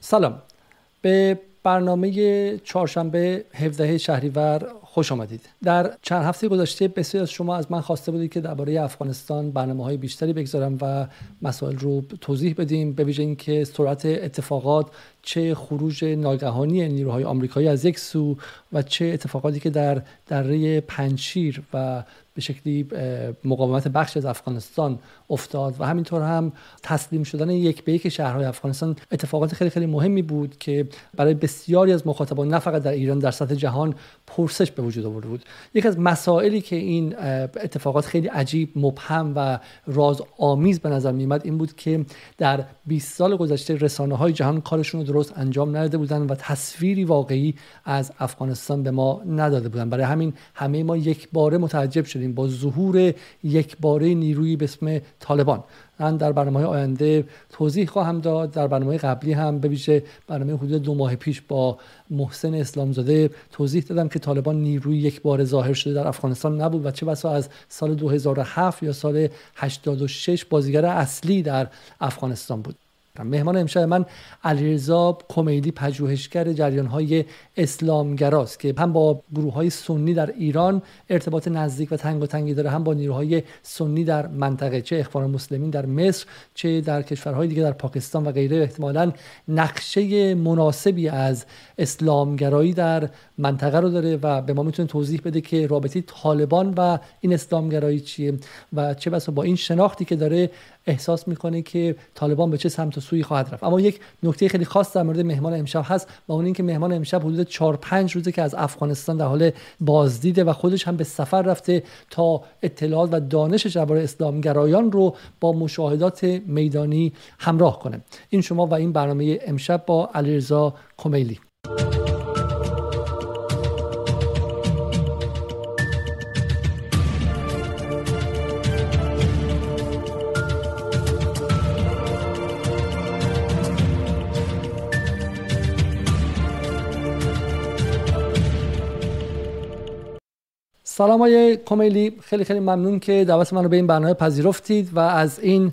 سلام. به برنامه چهارشنبه 17 شهریور خوش آمدید. در چند هفته گذشته بسیاری از شما از من خواسته بودید که درباره افغانستان برنامه های بیشتری بگذارم و مسائل رو توضیح بدیم به ویژه اینکه سرعت اتفاقات چه خروج ناگهانی نیروهای آمریکایی از یک سو و چه اتفاقاتی که در دره پنشیر و به شکلی مقاومت بخش از افغانستان افتاد و همینطور هم تسلیم شدن یک به یک شهرهای افغانستان اتفاقات خیلی خیلی مهمی بود که برای بسیاری از مخاطبان نه فقط در ایران در سطح جهان پرسش به وجود آورده بود. یک از مسائلی که این اتفاقات خیلی عجیب مبهم و راز آمیز به نظر میمد این بود که در 20 سال گذشته رسانه های جهان کارشون رو درست انجام نداده بودن و تصویری واقعی از افغانستان به ما نداده بودن. برای همین همه ما یک باره متعجب شدیم با ظهور یک باره نیروی به اسم طالبان. من در برنامه آینده توضیح خواهم داد. در برنامه قبلی هم به ویژه برنامه حدود دو ماه پیش با محسن اسلامزاده توضیح دادم که طالبان نیروی یک بار ظاهر شده در افغانستان نبود و چه بسا از سال 2007 یا سال 86 بازیگر اصلی در افغانستان بود. مهمان امشب من علیرضا کمیلی پژوهشگر جریان های اسلامگراست که هم با گروه های سنی در ایران ارتباط نزدیک و تنگ و تنگی داره هم با نیروهای سنی در منطقه چه اخوان مسلمین در مصر چه در کشورهای دیگه در پاکستان و غیره. احتمالا نقشه مناسبی از اسلامگرایی در منطقه رو داره و به ما می‌تونه توضیح بده که رابطه طالبان و این اسلامگرایی چیه و چه بسا با این شناختی که داره احساس می‌کنه که طالبان به چه سمت و سوی خواهد رفت. اما یک نکته خیلی خاص در مورد مهمان امشب هست و اون اینکه مهمان امشب حدود 4 5 روزه که از افغانستان در حال بازدیده و خودش هم به سفر رفته تا اطلاعات و دانش درباره اسلامگرایان رو با مشاهدات میدانی همراه کنه. این شما و این برنامه امشب با علیرضا کمیلی سلام های کمیلی خیلی خیلی ممنون که دعوت من رو به این برنامه پذیرفتید و از این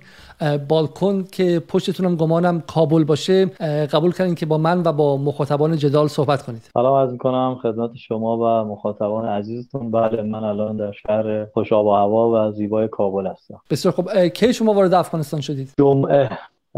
بالکن که پشتتونم گمانم کابل باشه قبول کردین که با من و با مخاطبان جدال صحبت کنید. سلام از می‌کنم خدمت شما و مخاطبان عزیزتون. بله من الان در شهر خوش آب و هوا و زیبای کابل هستم. بسیار خب کی شما وارد افغانستان شدید؟ جمعه.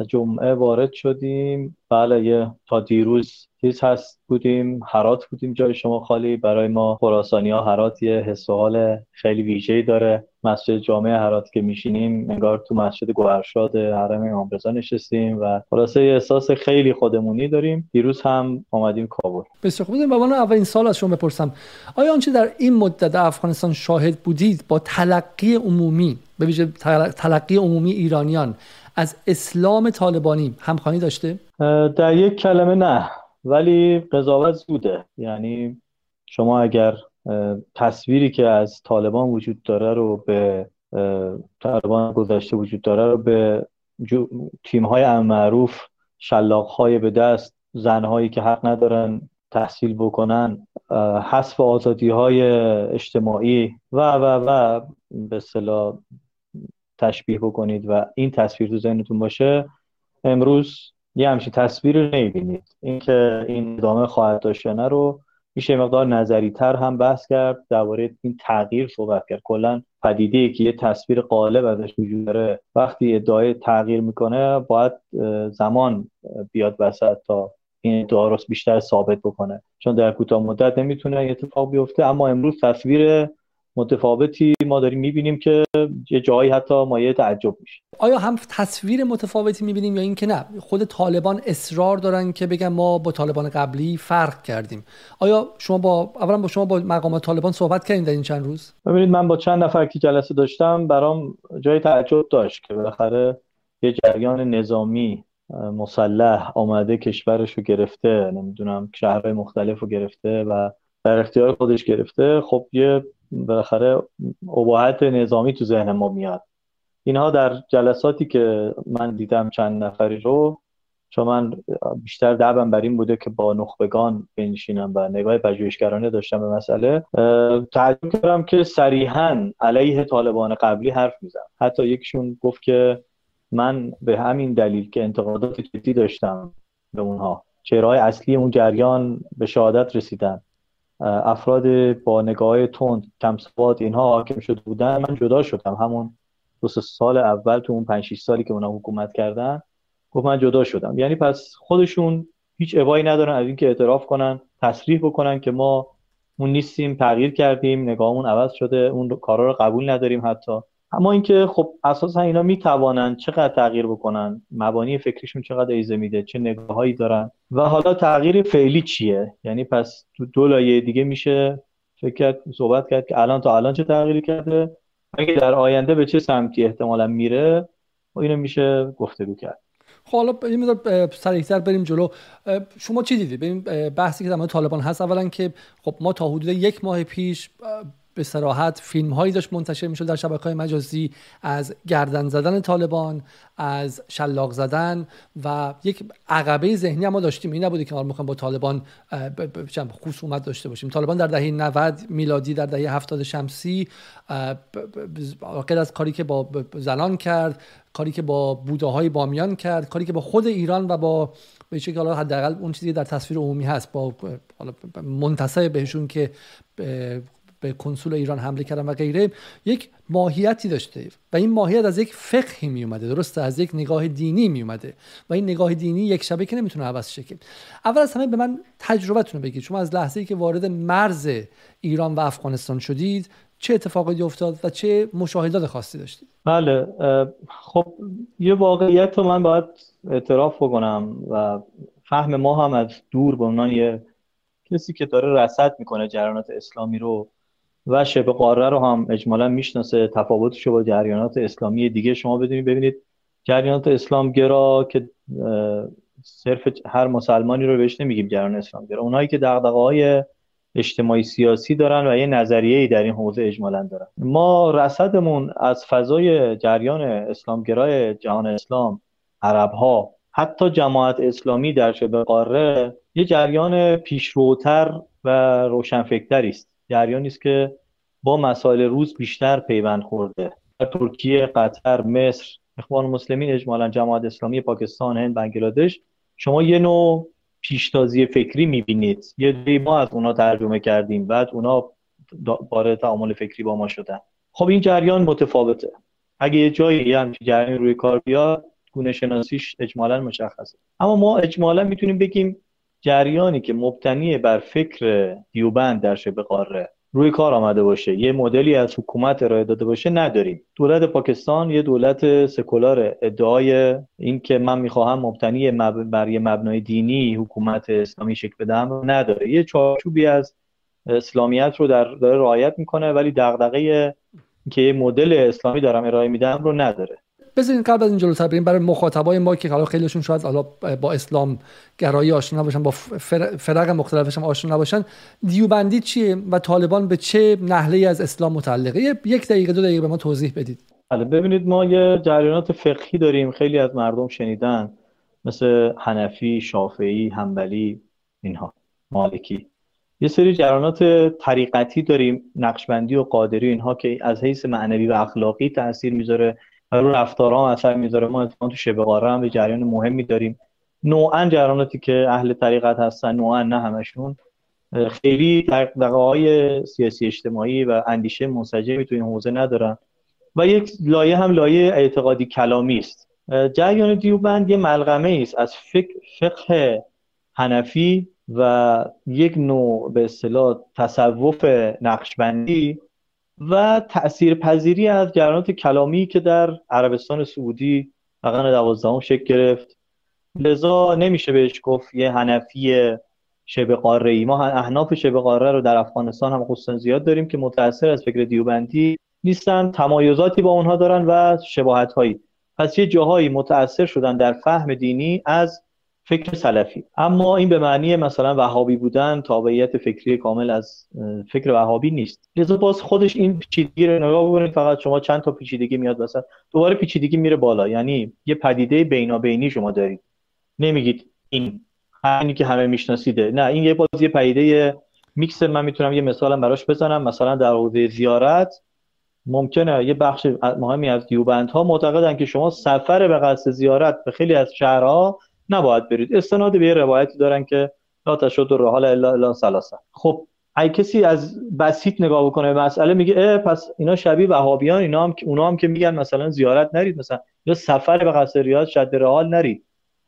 جمعه وارد شدیم. بله یه تا دیروز چیز هست بودیم هرات بودیم جای شما خالی. برای ما خراسانی ها هرات یه حس حال خیلی ویژه‌ای داره. مسجد جامعه هرات که میشینیم انگار تو مسجد گوهرشاد حرم امام رضا نشستیم و خلاصه یه احساس خیلی خودمونی داریم. دیروز هم آمدیم کابل. بسیار خوب. بودیم. اولین سال از شما بپرسم. آیا آنچه در این مدت افغانستان شاهد بودید با تلقی عمومی به ویژه تلقی عمومی ایرانیان از اسلام طالبانی همخوانی داشته؟ در یک کلمه نه. ولی قضاوت زوده. یعنی شما اگر تصویری که از طالبان وجود داره رو به طالبان گذشته وجود داره رو به تیم های معروف شلاق های به دست زنهایی که حق ندارن تحصیل بکنن حذف آزادی های اجتماعی و و و به صلاح تشبیه بکنید و این تصویر تو ذهنتون باشه امروز یه همچین تصویر رو نمی‌بینید. اینکه این ادامه خواهد داشت نه رو میشه مقدار نظری تر هم بحث کرد درباره این تغییر صحبت کرد. کلا پدیده که یه تصویر قالب ازش وجود داره وقتی ادعای تغییر می‌کنه باید زمان بیاد وسط تا این ادعا رو بیشتر ثابت بکنه. چون در کوتاه مدت نمی‌تونه اتفاق بیفته اما امروز تصویر متفاوتی ما داریم می‌بینیم که یه جایی حتی مایه تعجب میشه آیا هم تصویر متفاوتی می‌بینیم یا اینکه نه؟ خود طالبان اصرار دارن که بگن ما با طالبان قبلی فرق کردیم. آیا شما با اولا با شما با مقامات طالبان صحبت کردین در این چند روز؟ ببینید من با چند نفر که جلسه داشتم برام جای تعجب داشت که بالاخره یه جریان نظامی مسلح آمده کشورش رو گرفته نمی‌دونم شهرهای مختلف رو گرفته و در اختیار خودش گرفته. خب یه بالاخره اباحت نظامی تو ذهن ما میاد. اینها در جلساتی که من دیدم چند نفری رو چون من بیشتر دعبم بر این بوده که با نخبگان بنشینم و نگاه پژوهشگرانه داشتم به مسئله تعجب کردم که صریحا علیه طالبان قبلی حرف میزن حتی یکشون گفت که من به همین دلیل که انتقادات جدی داشتم به اونها چهرهای اصلی اون جریان به شهادت رسیدن. افراد با نگاه تند کم سواد اینها حاکم شده بودن. من جدا شدم. همون دو سال اول تو اون 5 سالی که اونا حکومت کردن گفت من جدا شدم. یعنی پس خودشون هیچ ابایی ندارن از اینکه اعتراف کنن تصریح بکنن که ما اون نیستیم تغییر کردیم نگاهمون عوض شده اون کارا رو قبول نداریم حتی. اما اینکه خب اساسا اینا می‌توانن چقدر تغییر بکنن مبانی فکریشون چقدر ایزه میده چه نگاههایی دارن و حالا تغییر فعلی چیه؟ یعنی پس تو دو لایه دیگه میشه فکر کرد صحبت کرد که الان تا الان چه تغییری کرده؟ اگه در آینده به چه سمتی احتمالا میره؟ و اینو میشه گفتگو کرد. خب حالا مقدار سریعتر بریم جلو. شما چی دیدید ببین بحثی که در مورد طالبان هست اولا که خب ما تا حدود یک ماه پیش به سراحت فیلم هایی داشت منتشر می‌شد در شبکه های مجازی از گردن زدن طالبان از شلاق زدن و یک عقبه ذهنی ما داشتیم. این نبودی که ما می‌خوایم با طالبان خصومت داشته باشیم. طالبان در دهه 90 میلادی در دهه 70 شمسی غیر از کاری که با زنان کرد کاری که با بوده های بامیان کرد کاری که با خود ایران و با به که حالا حداقل اون چیزی در تصویر عمومی هست با منتصب بهشون که به کنسول ایران حمله کردن و غیره یک ماهیتی داشته. و این ماهیت از یک فقهی می اومده درسته؟ از یک نگاه دینی می اومده و این نگاه دینی یک شبه که نمی‌تونه عوض شه اول از همه به من تجربتون رو بگید. شما از لحظه ای که وارد مرز ایران و افغانستان شدید چه اتفاقاتی افتاد و چه مشاهدات خاصی داشتید؟ بله خب یه واقعیت رو من باید اعتراف بکنم و فهم ما هم از دور به عنوان یه کسی که داره رصد می‌کنه جریانات اسلامی رو و شبه قاره رو هم اجمالا می‌شناسه. تفاوتش با جریانات اسلامی دیگه شما بدونید. ببینید جریانات اسلام گرا که صرف هر مسلمانی رو بهش نمیگیم جریان اسلام گرا. اونایی که دغدغه های اجتماعی سیاسی دارن و یه نظریه در این حوزه اجمالا دارن. ما رصدمون از فضای جریان اسلامگرای جهان اسلام عرب ها حتی جماعت اسلامی در شبه قاره یه جریان پیشروتر و روشنفکتری است. جریانی است که با مسائل روز بیشتر پیوند خورده. در ترکیه قطر مصر اخوان مسلمین اجمالا جماعت اسلامی پاکستان هند بنگلادش شما یه نوع پیشتازی فکری می‌بینید. یه دی ما از اونا ترجمه کردیم بعد اونا وارد تعامل فکری با ما شدن. خب این جریان متفاوته. اگه یه جایی همچین جریان روی کار بیاد گونه شناسیش اجمالا مشخصه. اما ما اجمالا می‌تونیم بگیم جریانی که مبتنی بر فکر دیوبند در شبه قاره روی کار آمده باشه یه مدلی از حکومت ارائه داده باشه نداریم. دولت پاکستان یه دولت سکولار ادعای این که من می‌خواهم مبتنی بر یه مبنای دینی حکومت اسلامی شکل بدم نداره. یه چارچوبی از اسلامیت رو در داره رعایت می‌کنه ولی دغدغه که یه مدل اسلامی دارم ارائه میدم رو نداره. بذارین قبل از این جلوتر بریم برای مخاطبای ما که حالا خیلیشون شاید حالا با اسلام گرایی آشنا نباشن با فرق مختلفش هم آشنا نباشن دیوبندی چیه و طالبان به چه نحله از اسلام متعلقه؟ یک دقیقه دو دقیقه به ما توضیح بدید. بله ببینید ما یه جریانات فقهی داریم خیلی از مردم شنیدن مثل حنفی، شافعی، حنبلی اینها مالکی. یه سری جریانات طریقتی داریم نقشبندی و قادری اینها که از حیث معنوی و اخلاقی تاثیر می‌ذاره. رو رفتارها اثر می‌ذاره. ما اتفاقا تو شبه قاره هم به جریان مهمی داریم. نوعا جریاناتی که اهل طریقت هستن نوعا نه همشون. خیلی دقدقه های سیاسی اجتماعی و اندیشه منسجمی تو این حوزه ندارن. و یک لایه هم لایه اعتقادی کلامی است. جریان دیوبند یه ملغمه است. از فقه, فقه حنفی و یک نوع به اصطلاح تصوف نقشبندی و تأثیر پذیری از جریانات کلامی که در عربستان سعودی قرن دوازدهم شکل گرفت. لذا نمیشه بهش گفت یه حنفی شبه قاره ای ما احناف شبه قاره رو در افغانستان هم خصوصا زیاد داریم که متأثر از فکر دیوبندی نیستن تمایزاتی با اونها دارن و شباهت هایی پس یه جاهایی متأثر شدن در فهم دینی از فکر سلفی. اما این به معنی مثلا وهابی بودن تابعیت فکری کامل از فکر وهابی نیست. لذا باز خودش این پیچیدگی رو نگاه بکنید فقط شما چند تا پیچیدگی میاد مثلا دوباره پیچیدگی میره بالا. یعنی یه پدیده بینابینی شما دارید. نمیگید این همینی که همه میشناسیده. نه این یه باز یه پدیده میکس من می‌تونم یه مثالم براش بزنم. مثلا در حوزه زیارت ممکنه یه بخش مهمی از دیوبندها معتقدن که شما سفر به قصد زیارت به خیلی از شهرها نباید برید. استناد به یه دارن که لا تشد الرحال الا الا ثلاثه. خب اگه کسی از بسیط نگاه بکنه به مسئله میگه اه پس اینا شبیه وهابیان اینا هم اونا هم که میگن مثلا زیارت نرید مثلا یا سفر به قصر ریاض شد رحال نرید.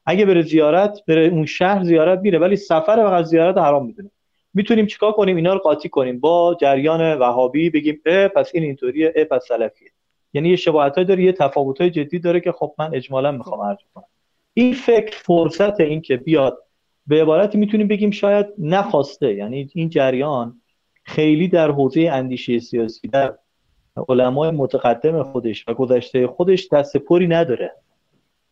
اگه بره زیارت بره اون شهر زیارت میره ولی سفر به قصر زیارت حرام می‌دونه. می‌تونیم چیکار کنیم؟ اینا رو قاطی کنیم. با جریان وهابی بگیم اه پس این اینطوریه اه پس سلفیه. یعنی یه شباهتایی داره یه تفاوتای جدی داره که خب من اجمالا می‌خوام عرض کنم این فکر فرصت این که بیاد به عبارتی می‌تونیم بگیم شاید نخواسته. یعنی این جریان خیلی در حوزه اندیشه سیاسی در علمای متقدم خودش و گذشته خودش دست پری نداره.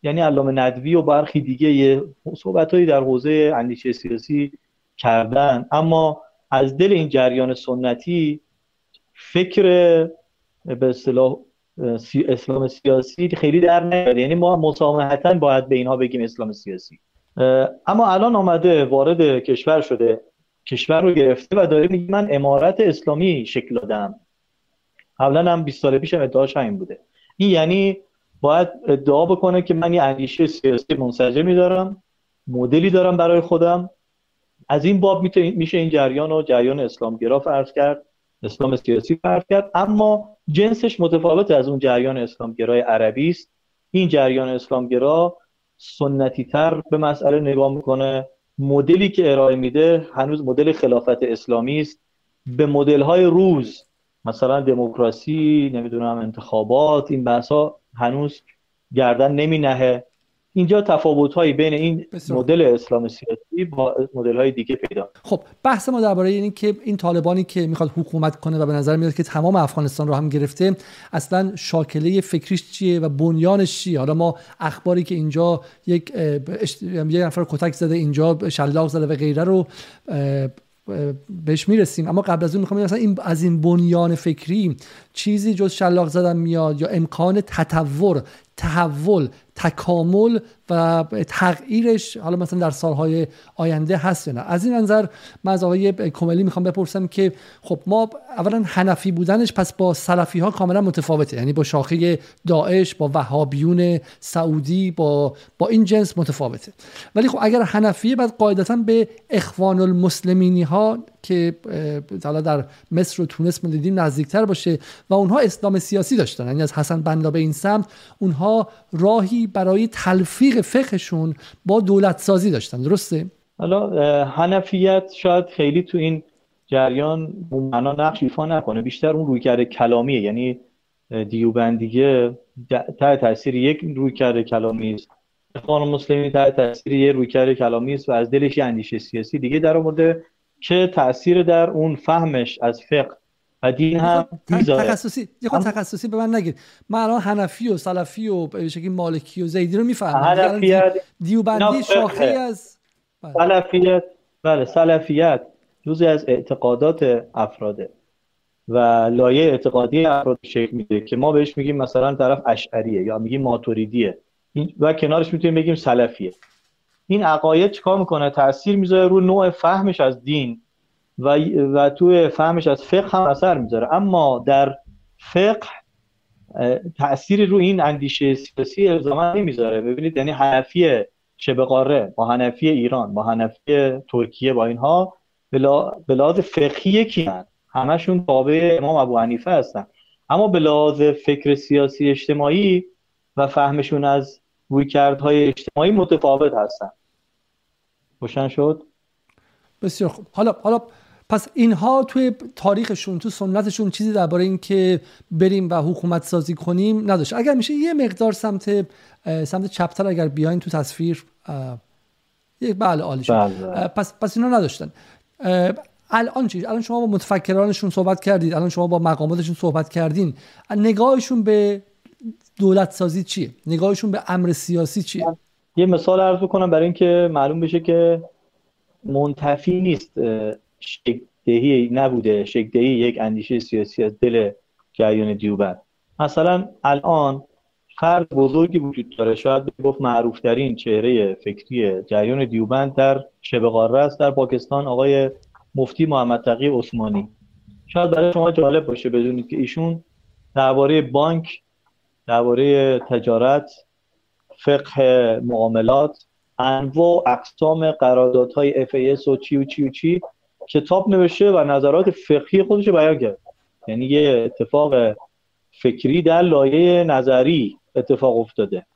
یعنی علامه ندوی و برخی دیگه صحبتهایی در حوزه اندیشه سیاسی کردن. اما از دل این جریان سنتی فکر به اصطلاح اسلام سیاسی خیلی در نیاد. یعنی ما مسامحتا باید به اینها بگیم اسلام سیاسی. اما الان آمده وارد کشور شده. کشور رو گرفته و داره میگه من امارت اسلامی شکل دادم. قبلا هم 20 سال پیشم ادعاش همین بوده. این یعنی باید ادعا بکنه که من یه اندیشه سیاسی منسجمی دارم مدلی دارم برای خودم. از این باب میشه این جریان و جریان اسلامگرا فرض کرد. اسلام سیاسی فرض کرد. اما جنسش متفاوت از اون جریان اسلامگرای عربی است. این جریان اسلامگرا سنتی تر به مسئله نگاه می‌کنه. مدلی که ارائه میده هنوز مدل خلافت اسلامی است. به مدل های روز مثلا دموکراسی نمی‌دونم انتخابات این بحث ها هنوز گردن نمی نهه اینجا تفاوت هایی بین این مدل اسلام سیاسی با مدل های دیگه پیدا خب بحث ما درباره این که این طالبانی که می‌خواد حکومت کنه و به نظر میاد که تمام افغانستان رو هم گرفته اصلا شاکله فکریش چیه و بنیانش چیه؟ حالا ما اخباری که اینجا یک یه نفر کتک زده اینجا شلاق زده و غیره رو بهش می‌رسیم. اما قبل از اون می‌خوام مثلا این از این بنیان فکری چیزی جز شلاق زدن میاد یا امکان تطور تحول تکامل و تغییرش حالا مثلا در سالهای آینده هست یا نه. از این نظر من از آقای کملی می‌خوام بپرسم که خب ما اولا حنفی بودنش پس با سلفی ها کاملا متفاوته. یعنی با شاخه داعش با وهابیون سعودی با با این جنس متفاوته. ولی خب اگر حنفیه بعد قاعدتا به اخوان المسلمینی ها که حالا در مصر و تونس ما دیدیم نزدیکتر باشه و اونها اسلام سیاسی داشتن. یعنی از حسن بندا به این سمت اونها راهی برای تلفیق فقهشون با دولت سازی داشتن. درسته؟ حالا حنفیت شاید خیلی تو این جریان معنا نقش ایفا نکنه. بیشتر اون روی کرده کلامیه یعنی دیوبندیگه تحت تاثیر یک رویکرد کلامی است. اخوان المسلمین تحت تاثیر یک رویکرد کلامی است و از دلش اندیشه سیاسی دیگه در آورده که تاثیر در اون فهمش از فقه و دین هم تخصصی یه خود تخصصی به من نگید من الان حنفی و سلفی و به شکلی مالکی و زیدی رو می‌فهمم. حنفیت دیوبندی شاخه از بله. سلفیت بله سلفیت جزی از اعتقادات افراده و لایه اعتقادی افراد شکل میده که ما بهش میگیم مثلا طرف اشعریه یا میگیم ماتوریدیه. و کنارش می‌تونیم بگیم سلفیه. این عقاید چیکار می‌کنه؟ تاثیر می‌ذاره رو نوع فهمش از دین. و و توی فهمش از فقه هم اثر می‌ذاره. اما در فقه تأثیری رو این اندیشه سیاسی الزاما نمی‌ذاره. ببینید یعنی حنفی شبه قاره با حنفی ایران با حنفی ترکیه با اینها به لحاظ فقهی یکی همشون تابع امام ابو حنیفه هستن. اما به فکر سیاسی اجتماعی و فهمشون از رویکردهای اجتماعی متفاوت هستن. روشن شد؟ بسیار خوب. حالا حالا پس اینها توی تاریخشون تو سنتشون چیزی درباره این که بریم و حکومت سازی کنیم نداشت. اگر میشه یه مقدار سمت سمت چپتر اگر بیاین تو تصویر یک بله عالی بله. پس پس اینا نداشتن. الان چی؟ الان شما با متفکرانشون صحبت کردید. الان شما با مقاماتشون صحبت کردین. نگاهشون به دولت سازی چیه؟ نگاهشون به امر سیاسی چیه؟ یه مثال عرض بکنم برای اینکه معلوم بشه که منتفی نیست. شکدهی نبوده. شکدهی یک اندیشه سیاسی از دل جریان دیوبند مثلا الان فرد بزرگی وجود داره شاید گفت معروف ترین چهره فکری جریان دیوبند در شبه قاره است در پاکستان آقای مفتی محمد تقی عثمانی. شاید برای شما جالب باشه بدونید که ایشون درباره بانک درباره تجارت فقه معاملات انواع اقسام قراردادهای FAS و چی و چی و چی کتاب نوشته و نظرات فقهی خودش بیان کرد. یعنی یه اتفاق فکری در لایه نظری اتفاق افتاده.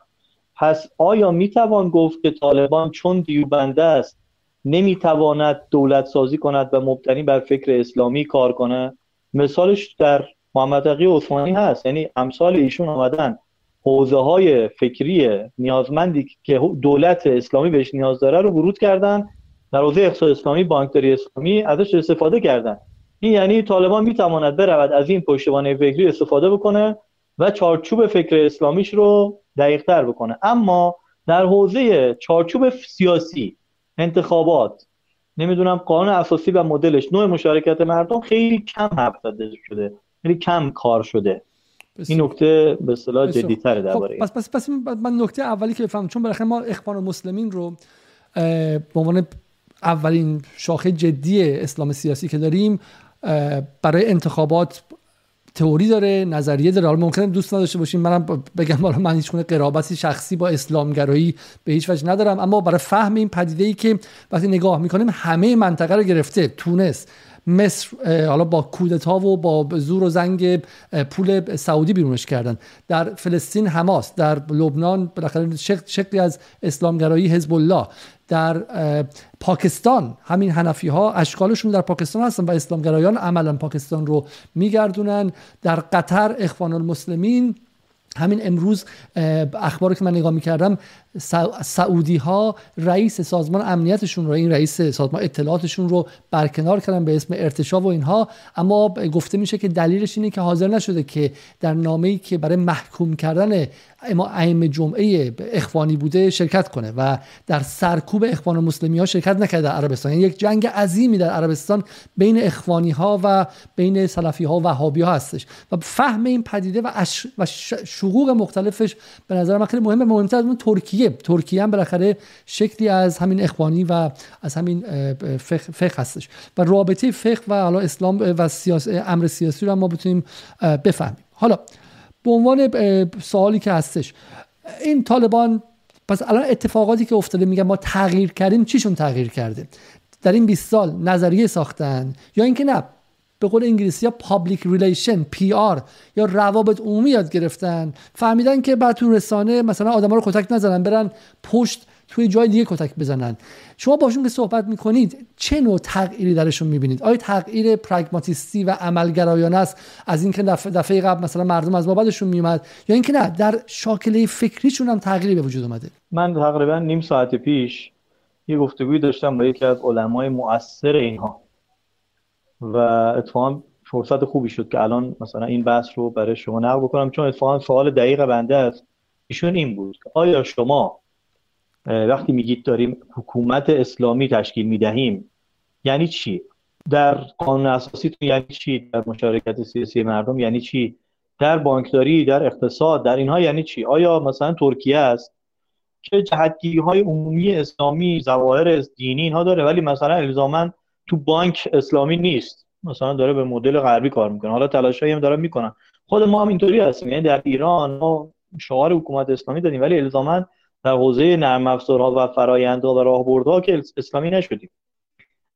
پس آیا می‌توان گفت که طالبان چون دیوبنده است نمی‌تواند دولت سازی کند و مبتنی بر فکر اسلامی کار کنه مثالش در محمد تقی عثمانی هست. یعنی امثال ایشون آمدن. حوزه های فکری نیازمندی که دولت اسلامی بهش نیاز داره رو ورود کردن در حوزه اقتصاد اسلامی بانکداری اسلامی ازش استفاده کردن. این یعنی طالبان می‌تواند برود از این پشتوانه فکری استفاده بکنه و چارچوب فکر اسلامیش رو دقیقتر بکنه. اما در حوزه چارچوب سیاسی انتخابات نمی‌دونم قانون اساسی و مدلش نوع مشارکت مردم خیلی کم حرف زده شده. خیلی کم کار شده. این نکته به اصطلاح جدی‌تره خب، درباره پس پس پس من نکته اولی که بفهمم چون بالاخره ما اخوان المسلمین رو به عنوان اولین شاخه جدی اسلام سیاسی که داریم برای انتخابات تئوری داره نظریه داره. حالا ممکنه دوست نداشته باشیم منم بگم حالا من هیچ قرابتی شخصی با اسلامگرایی به هیچ وجه ندارم. اما برای فهم این پدیده ای که وقتی نگاه می‌کنیم همه منطقه رو گرفته تونس مصر حالا با کودتا و با زور و زنگ پول سعودی بیرونش کردن. در فلسطین حماس در لبنان بالاخره شکلی از اسلامگرایی حزب الله در پاکستان همین حنفی ها اشکالشون در پاکستان هستن و اسلامگرایان عملا پاکستان رو میگردونن. در قطر اخوان المسلمین همین امروز اخباری که من نگاه می‌کردم سعودی ها رئیس سازمان امنیتشون رو این رئیس سازمان اطلاعاتشون رو برکنار کردن به اسم ارتشا و اینها. اما گفته میشه که دلیلش اینه که حاضر نشده که در نامه ای که برای محکوم کردن اما ائمه جمعه اخوانی بوده شرکت کنه و در سرکوب اخوان مسلمی ها شرکت نکرده در عربستان. یعنی یک جنگ عظیمی در عربستان بین اخوانی ها و بین سلفی ها و وهابی ها هستش. و فهم این پدیده و, و شقوق مختلفش به نظر من خیلی مهمه. مهمتر از اون ترکیه ترکیه هم بالاخره شکلی از همین اخوانی و از همین فقه, فقه هستش. و رابطه فقه و حالا اسلام و سیاس امر سیاسی رو ما بتونیم بفهمیم. حالا به عنوان سوالی که هستش این طالبان پس الان اتفاقاتی که افتاده میگن ما تغییر کردیم چیشون تغییر کرده؟ در این 20 سال نظریه ساختن یا اینکه نه؟ به قول انگلیسی ها public relation PR یا روابط عمومی یاد گرفتن. فهمیدن که بعد تو رسانه مثلا آدما رو کتک نزنن برن پشت توی جای دیگه کتک بزنن. شما باشون که صحبت می‌کنید چه نوع تغییری درشون می‌بینید؟ آیا تغییر پرگماتیستی و عملگرایانه است؟ از اینکه دفعه, دفعه قبل مثلا مردم از بعدشون میومد یا اینکه نه در شاکله فکریشون هم تغییری به وجود اومده؟ من تقریبا نیم ساعت پیش یه گفتگوی داشتم با یکی از علمای مؤثر اینها. و اتفاقا فرصت خوبی شد که الان مثلا این بحث رو برای شما نقل بکنم چون اتفاقا سوال دقیق بنده است. ایشون این بود آیا شما وقتی میگید داریم حکومت اسلامی تشکیل می‌دهیم یعنی چی؟ در قانون اساسی تو یعنی چی؟ در مشارکت سیاسی مردم یعنی چی؟ در بانکداری در اقتصاد در اینها یعنی چی؟ آیا مثلا ترکیه است که جهتگیری های عمومی اسلامی ظواهر دینی اینها داره ولی مثلا الزاما تو بانک اسلامی نیست. مثلا داره به مدل غربی کار می‌کنه. حالا تلاشایی هم داره می‌کنن. خود ما هم اینطوری هستیم. یعنی در ایران ما شعار حکومت اسلامی داریم ولی الزاما در حوزه نرم افزارها و فرایندها و راهبردها که اسلامی نشدیم.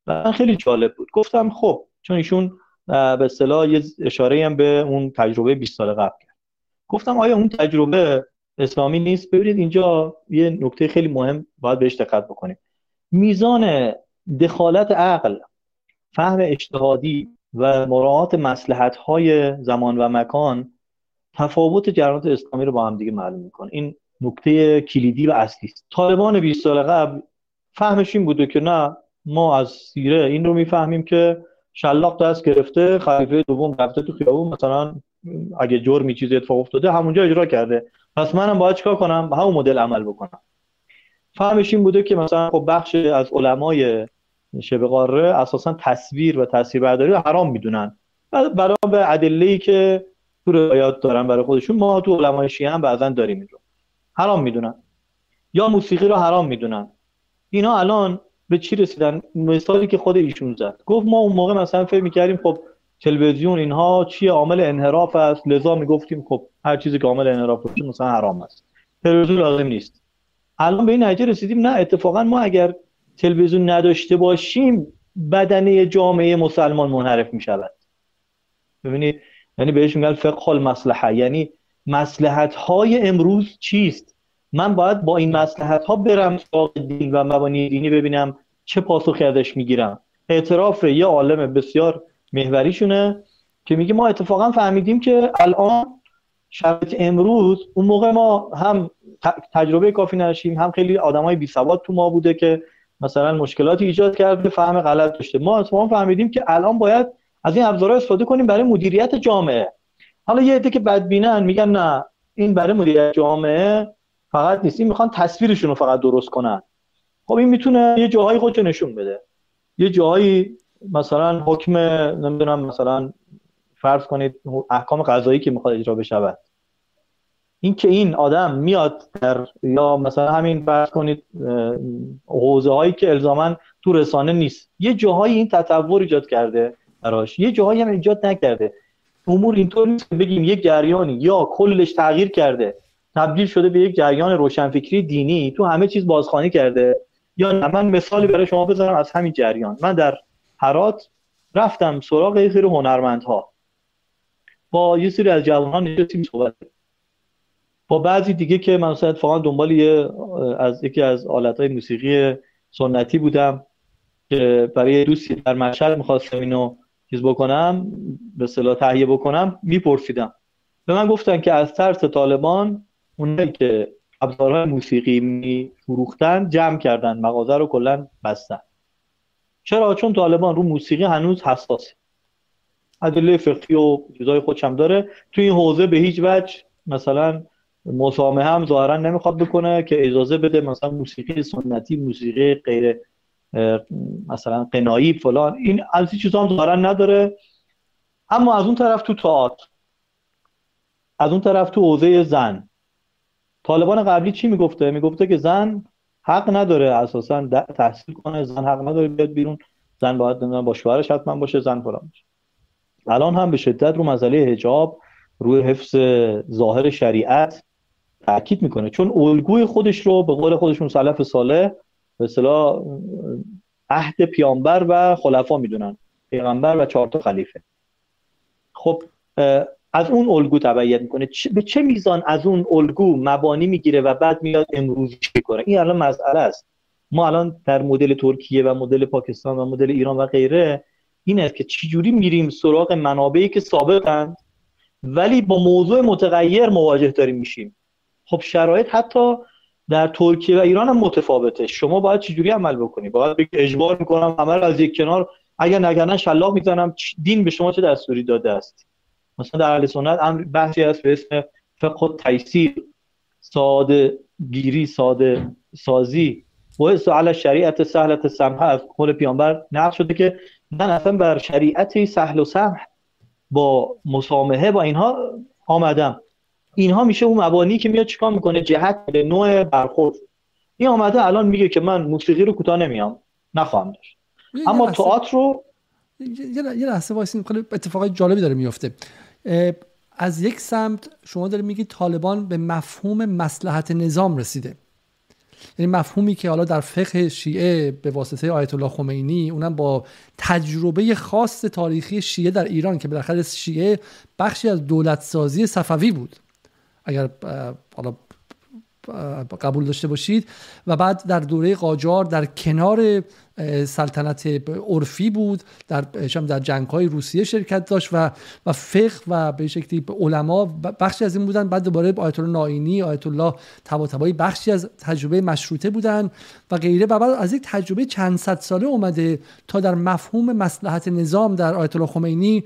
و خیلی جالب بود. گفتم خب چون ایشون به اصطلاح یه اشاره هم به اون تجربه 20 سال قبل کرد. گفتم آیا اون تجربه اسلامی نیست؟ ببینید اینجا یه نکته خیلی مهم باید بهش دقت بکنیم. میزان دخالت عقل فهم اجتهادی و مراعات مسلحت های زمان و مکان تفاوت جریانات اسلامی رو با هم دیگه معلوم می‌کنه. این نکته کلیدی و اصلی است. طالبان 20 سال قبل فهمش این بوده که نه ما از سیره این رو می‌فهمیم که شلاق دست گرفته خلیفه دوم رفته تو خیابون مثلا اگه جرمی چیزی اتفاق افتاده همونجا اجرا کرده. پس منم باید چیکار کنم؟ همون مدل عمل بکنم. فهمش این بوده که مثلا خب بخش از علمای شبه قاره اساسا تصویر و برداری رو حرام می‌دونن. برای به ادله که تو روایات دارن برای خودشون ما تو علمای شیعه هم بعضا داریم این حرام می‌دونن. یا موسیقی رو حرام می‌دونن. اینا الان به چی رسیدن؟ مثالی که خود ایشون زد. گفت ما اون موقع مثلا فکر می‌کردیم خب تلویزیون اینها چیه؟ عامل انحراف است. لذا می‌گفتیم خب هر چیزی که عامل انحراف باشه مثلا حرام است. تلویزیون لازم نیست. الان به این نتیجه رسیدیم. نه اتفاقا ما اگر تلویزیون نداشته باشیم بدنه جامعه مسلمان منحرف می شود ببینید یعنی بهش میگن فقه المصلحه. یعنی مسلحت های امروز چیست؟ من باید با این مسلحت ها برم سراغ دین و مبانی دینی ببینم چه پاسخی ازش می‌گیرم. اعتراف یه عالم بسیار محوریشونه که میگه ما اتفاقا فهمیدیم که الان شرایط امروز اون موقع ما هم تجربه کافی نداشتیم هم خیلی آدمای بی سواد تو ما بوده که مثلا مشکلاتی ایجاد کرده فهم غلط داشته. ما اتفاقا فهمیدیم که الان باید از این ابزارها استفاده کنیم برای مدیریت جامعه. حالا یه عده که بدبینن میگن نه این برای مدیریت جامعه فقط نیست. این می‌خوان تصویرشون رو فقط درست کنن. خب این می‌تونه یه جاهایی خودشو نشون بده. یه جاهایی مثلا حکم نمی‌دونم مثلا فرض کنید احکام قضایی که می‌خواد اجرا بشود. این که این آدم میاد در یا مثلا همین فرض کنید حوزه هایی که الزاما تو رسانه نیست. یه جاهایی این تطور ایجاد کرده براش. یه جاهایی هم ایجاد نکرده. امور اینطور نیست بگیم یک جریانی یا کلش تغییر کرده تبدیل شده به یک جریان روشنفکری دینی تو همه چیز بازخوانی کرده. یا نه من مثالی برای شما بذارم از همین جریان. من در هرات رفتم سراغ یه سری هنرمندها. با یه سری از جوانان نشستیم صحبت با بعضی دیگه که من اتفاقا دنبال یه از یکی از آلتهای موسیقی سنتی بودم که برای دوستی در مشهد می‌خواستم اینو چیز بکنم به صلاح تهیه بکنم میپرسیدم. به من گفتن که از ترس طالبان اونایی که ابزارهای موسیقی میفروختن جمع کردن مغازه رو کلا بستن. چرا؟ چون طالبان رو موسیقی هنوز حساسه. ادله فقهی و چیزای خودش هم داره. تو این حوزه به هیچ وجه مثلا مسامحه هم ظاهرا نمی‌خواد بکنه که اجازه بده مثلا موسیقی سنتی موسیقی غیر مثلا قنایی فلان. این از این چیزا هم ظاهرا نداره. اما از اون طرف تو تئاتر از اون طرف تو حوزه زن. طالبان قبلی چی می‌گفته؟ می‌گفته که زن حق نداره اساسا تحصیل کنه. زن حق نداره بیاد بیرون. زن باید با شوهرش حتما باشه زن فلان باشه. الان هم به شدت رو مسئله حجاب روی حفظ ظاهر شریعت تاکید می‌کنه. چون الگوی خودش رو به قول خودشون سلف صالح به اصطلاح عهد پیامبر و خلفا می‌دونن. پیغمبر و چهار تا خلیفه. خب از اون الگو تبعیت می‌کنه. به چه میزان از اون الگو مبانی می‌گیره و بعد میاد امروزی کنه این الان مسئله است. ما الان در مدل ترکیه و مدل پاکستان و مدل ایران و غیره این است که چجوری میریم سراغ منابعی که ثابتند ولی با موضوع متغیر مواجه داریم میشیم. خب شرایط حتی در ترکیه و ایران هم متفاوته. شما باید چجوری عمل بکنی؟ باید اجبار می‌کنم عمل از یک کنار اگر نگرنه شلاق می‌زنم. دین به شما چه دستوری داده است؟ مثلا در اهل سنت بحثی هست به اسم فقه تیسیر ساده گیری ساده سازی. و علی شریعت سهلت سمحه از قول پیامبر نقل شده که من اصلا بر شریعت سهل و سمح با مسامحه با اینها آمدم. اینها میشه اون مبانی که میاد چیکار می‌کنه؟ جهت به نوع برخورد. این آمده الان میگه که من موسیقی رو کوتاه نمیام. نخواهم داشت. اما تئاتر رو یه لحظه وایسین. اتفاقای جالبی داره میفته از یک سمت شما داره میگی طالبان به مفهوم مسلحت نظام رسیده. یعنی مفهومی که حالا در فقه شیعه به واسطه آیت الله خمینی اونم با تجربه خاص تاریخی شیعه در ایران که بالاخره شیعه بخشی از دولت سازی صفوی بود. اگر حالا قبول داشته باشید. و بعد در دوره قاجار در کنار سلطنت عرفی بود در در جنگ های روسیه شرکت داشت و و فقه و به شکلی علما بخشی از این بودن. بعد دوباره آیت الله ناینی آیت الله طباطبایی بخشی از تجربه مشروطه بودن و غیره. و بعد از یک تجربه چند صد ساله اومده تا در مفهوم مصلحت نظام در آیت الله خمینی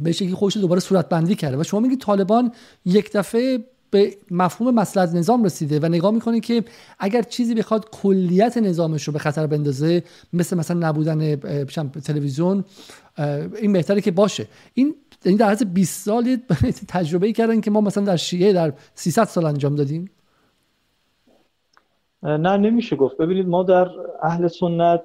به شکلی خودش دوباره صورت بندی کرده و شما میگید طالبان یک دفعه به مفهوم مسلحت نظام رسیده و نگاه می‌کنه که اگر چیزی بخواد کلیت نظامش رو به خطر بندازه مثل مثلا نبودن تلویزیون این بهتره که باشه. این این در حد 20 سال تجربه ای کردن که ما مثلا در شیعه در 300 سال انجام دادیم. نه نمیشه گفت. ببینید ما در اهل سنت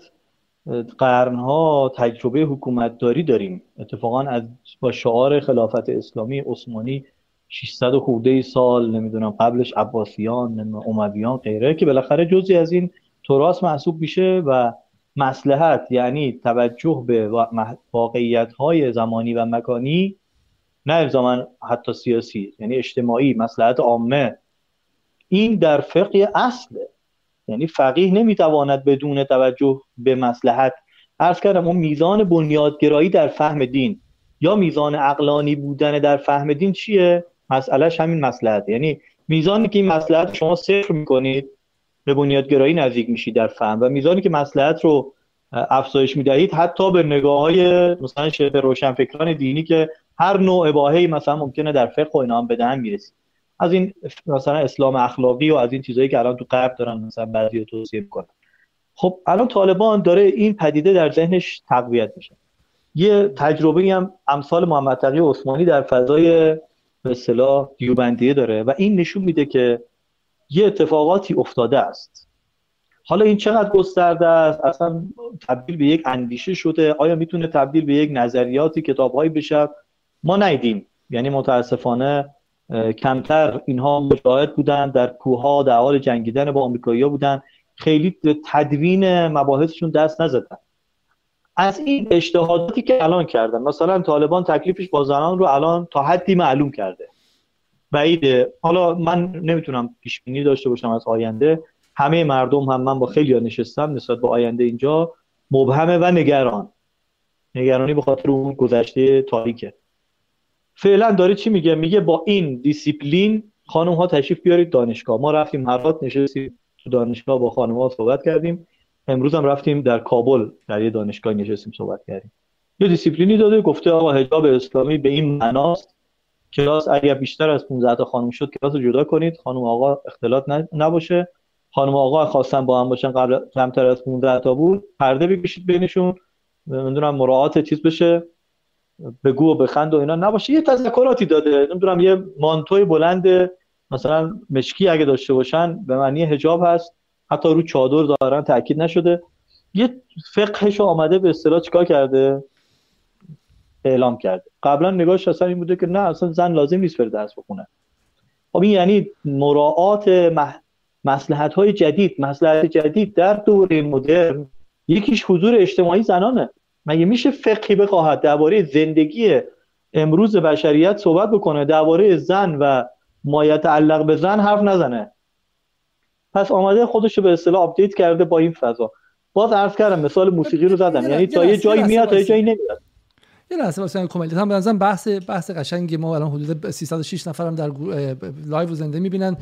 قرنها تجربه حکومت داری داریم. اتفاقا از با شعار خلافت اسلامی عثمانی 600 خورده سال نمی‌دونم قبلش عباسیان امویان غیره که بالاخره جزی از این تراث محسوب میشه و مسلحت یعنی توجه به واقعیت های زمانی و مکانی نه الزاما حتی سیاسی یعنی اجتماعی مسلحت عامه. این در فقه اصله. یعنی فقیه نمی‌تواند بدون توجه به مسلحت عرض کردم اون میزان بنیادگرایی در فهم دین یا میزان اقلانی بودن در فهم دین چیه؟ مسئلهش همین مسلحت یعنی میزانی که این مسلحت شما صفر می‌کنید به بنیادگرایی نزدیک میشید در فهم و میزانی که مسلحت رو افزایش می‌دهید حتی به نگاه های مثلا شبه روشنفکران دینی که هر نوع اباهی مثلا ممکنه در فقه و اینا هم بدهن می‌رسید از این مثلا اسلام اخلاقی و از این چیزهایی که الان تو غرب دارن مثلا بعضی توصیه می‌کنن. خب الان طالبان داره این پدیده در ذهنش تقویت میشه. یه تجربه هم امثال محمد تقی عثمانی در فضای به اصطلاح دیوبندیه داره و این نشون میده که یه اتفاقاتی افتاده است. حالا این چقدر گسترده است؟ اصلا تبدیل به یک اندیشه شده. آیا می‌تونه تبدیل به یک نظریاتی کتابهایی بشه؟ ما نیدیم یعنی متاسفانه کمتر اینها مجاهد بودن در کوها در حال جنگیدن با آمریکایی‌ها بودن. خیلی تدوین مباحثشون دست نزدن. از این اجتهاداتی که الان کردن مثلا طالبان تکلیفش با زنان رو الان تا حدی معلوم کرده. بعیده حالا من نمی‌تونم پیش بینی داشته باشم از آینده. همه مردم هم من با خیلی نشستم نسبت به آینده اینجا. مبهمه و نگران. نگرانی به خاطر اون گذشته تاریکه. فعلا داره چی میگه؟ میگه با این دیسیپلین خانم ها تشریف بیارید دانشگاه. ما رفتیم هرات نشستیم تو دانشگاه با خانم ها صحبت کردیم. امروز هم رفتیم در کابل در یه دانشگاه نشستیم صحبت کردیم. یه دیسیپلینی داده گفته آقا حجاب اسلامی به این معناست. کلاس اگر بیشتر از 15 تا خانم شد کلاس رو جدا کنید. خانم آقا اختلاط نباشه. خانم آقا خواستن با هم باشن قبل کمتر از 15 تا بود پرده بکشید بینشون. نمی‌دونم مراعات چیز بشه. بگو و بخند و اینا نباشه. یه تذکراتی داده. نمی‌دونم یه مانتوی بلند مثلا مشکی اگه داشته باشن به معنی حجاب هست. حتی رو چادر دارن تاکید نشده. یه فقهش آمده به اصطلاح چیکار کرده؟ اعلام کرده. قبلا نگاهش اصلا این بوده که نه اصلا زن لازم نیست بره درس بخونه. خب این یعنی مراعات مح... جدید مسلحت جدید در دوره مدرن یکیش حضور اجتماعی زنانه. مگه میشه فقهی بخواهد درباره زندگی امروز بشریت صحبت بکنه درباره زن و ما تعلق به زن حرف نزنه؟ پس آمده خودش رو به اصطلاح آپدیت کرده با این فضا. باز عرض کردم مثال موسیقی رو زدم. یعنی تا یه جایی میاد تا یه جایی نمیاد. یه لحظه واسه کمدیت هم بنظرم بحث بحث قشنگی. ما الان حدود 306 نفرم در لایو و زنده می‌بینن.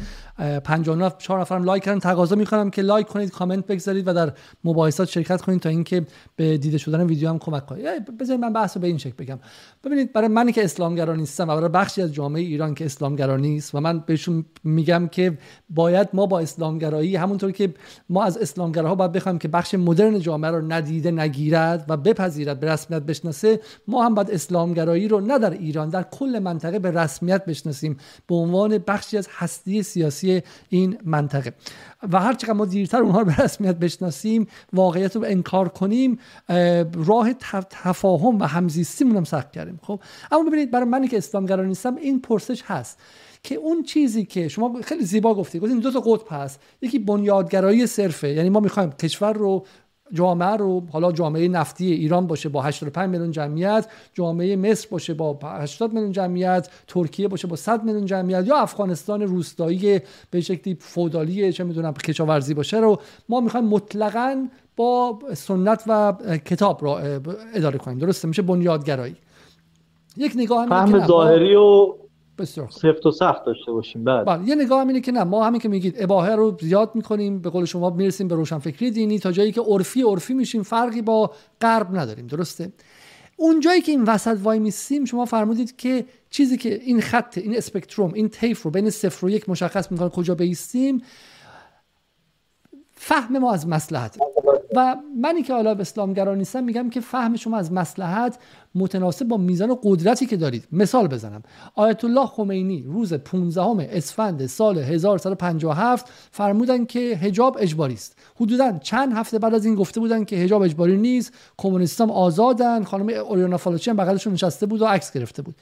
59 4 نفرم لایک کردن. تقاضا می‌کنم که لایک کنید کامنت بگذارید و در مباحثات شرکت کنید تا اینکه به دیده شدن ویدیو هم کمک کنید. بذارید من بحث رو به این شکل بگم. ببینید برای منی که اسلامگرا نیستم و برای بخشی از جامعه ایران که اسلامگرا نیست و من بهشون میگم که باید ما با اسلامگرایی همونطور که ما از اسلامگراها باید بخوایم که بخش مدرن جامعه رو ندیده نگیرد و بپذیرد به رسمیت بشناسه ما هم باید اسلامگرایی رو نه در ایران در کل منطقه به رسمیت بشناسیم به عنوان بخشی از هستی سیاسی این منطقه. و هر چقدر ما دیرتر اونها رو به رسمیت بشناسیم واقعیت رو انکار کنیم راه تفاهم و همزیستیمون هم سخت کردیم. خب اما ببینید برای منی که اسلامگرا نیستم این پرسش هست که اون چیزی که شما خیلی زیبا گفتی گفتین دو تا قطب هست یکی بنیادگرایی صرفه یعنی ما می‌خوایم کشور رو جامعه رو حالا جامعه نفتی ایران باشه با 85 میلیون جمعیت جامعه مصر باشه با 80 میلیون جمعیت ترکیه باشه با 100 میلیون جمعیت یا افغانستان روستایی به شکلی فودالی چه می‌دونم کشاورزی باشه رو ما می‌خوایم مطلقا با سنت و کتاب را اداره کنیم. درسته؟ میشه بنیادگرایی. یک نگاه فهم ظاهری و بسیار سفت و سخت داشته باشیم بعد. بله یه نگاه اینه که نه ما همین که میگید اباهه رو زیاد می‌کنیم به قول شما می‌رسیم به روشنفکری دینی تا جایی که عرفی عرفی میشیم فرقی با غرب نداریم درسته؟ اون جایی که این وسط وای میسیم شما فرمودید که چیزی که این خط این اسپکتروم این تیف رو بین صفر و یک مشخص می‌کنه کجا بیستیم فهم ما از مسلحت و منی که حالا اسلامگرا نیستم میگم که فهم شما از مسلحت متناسب با میزان قدرتی که دارید. مثال بزنم. آیت الله خمینی روز 15 اسفند سال 1157 فرمودن که حجاب اجباری است. حدودا چند هفته بعد از این گفته بودن که حجاب اجباری نیست. کمونیستام آزادن خانم اوریانا فالوچی هم بغلشون نشسته بود و عکس گرفته بود.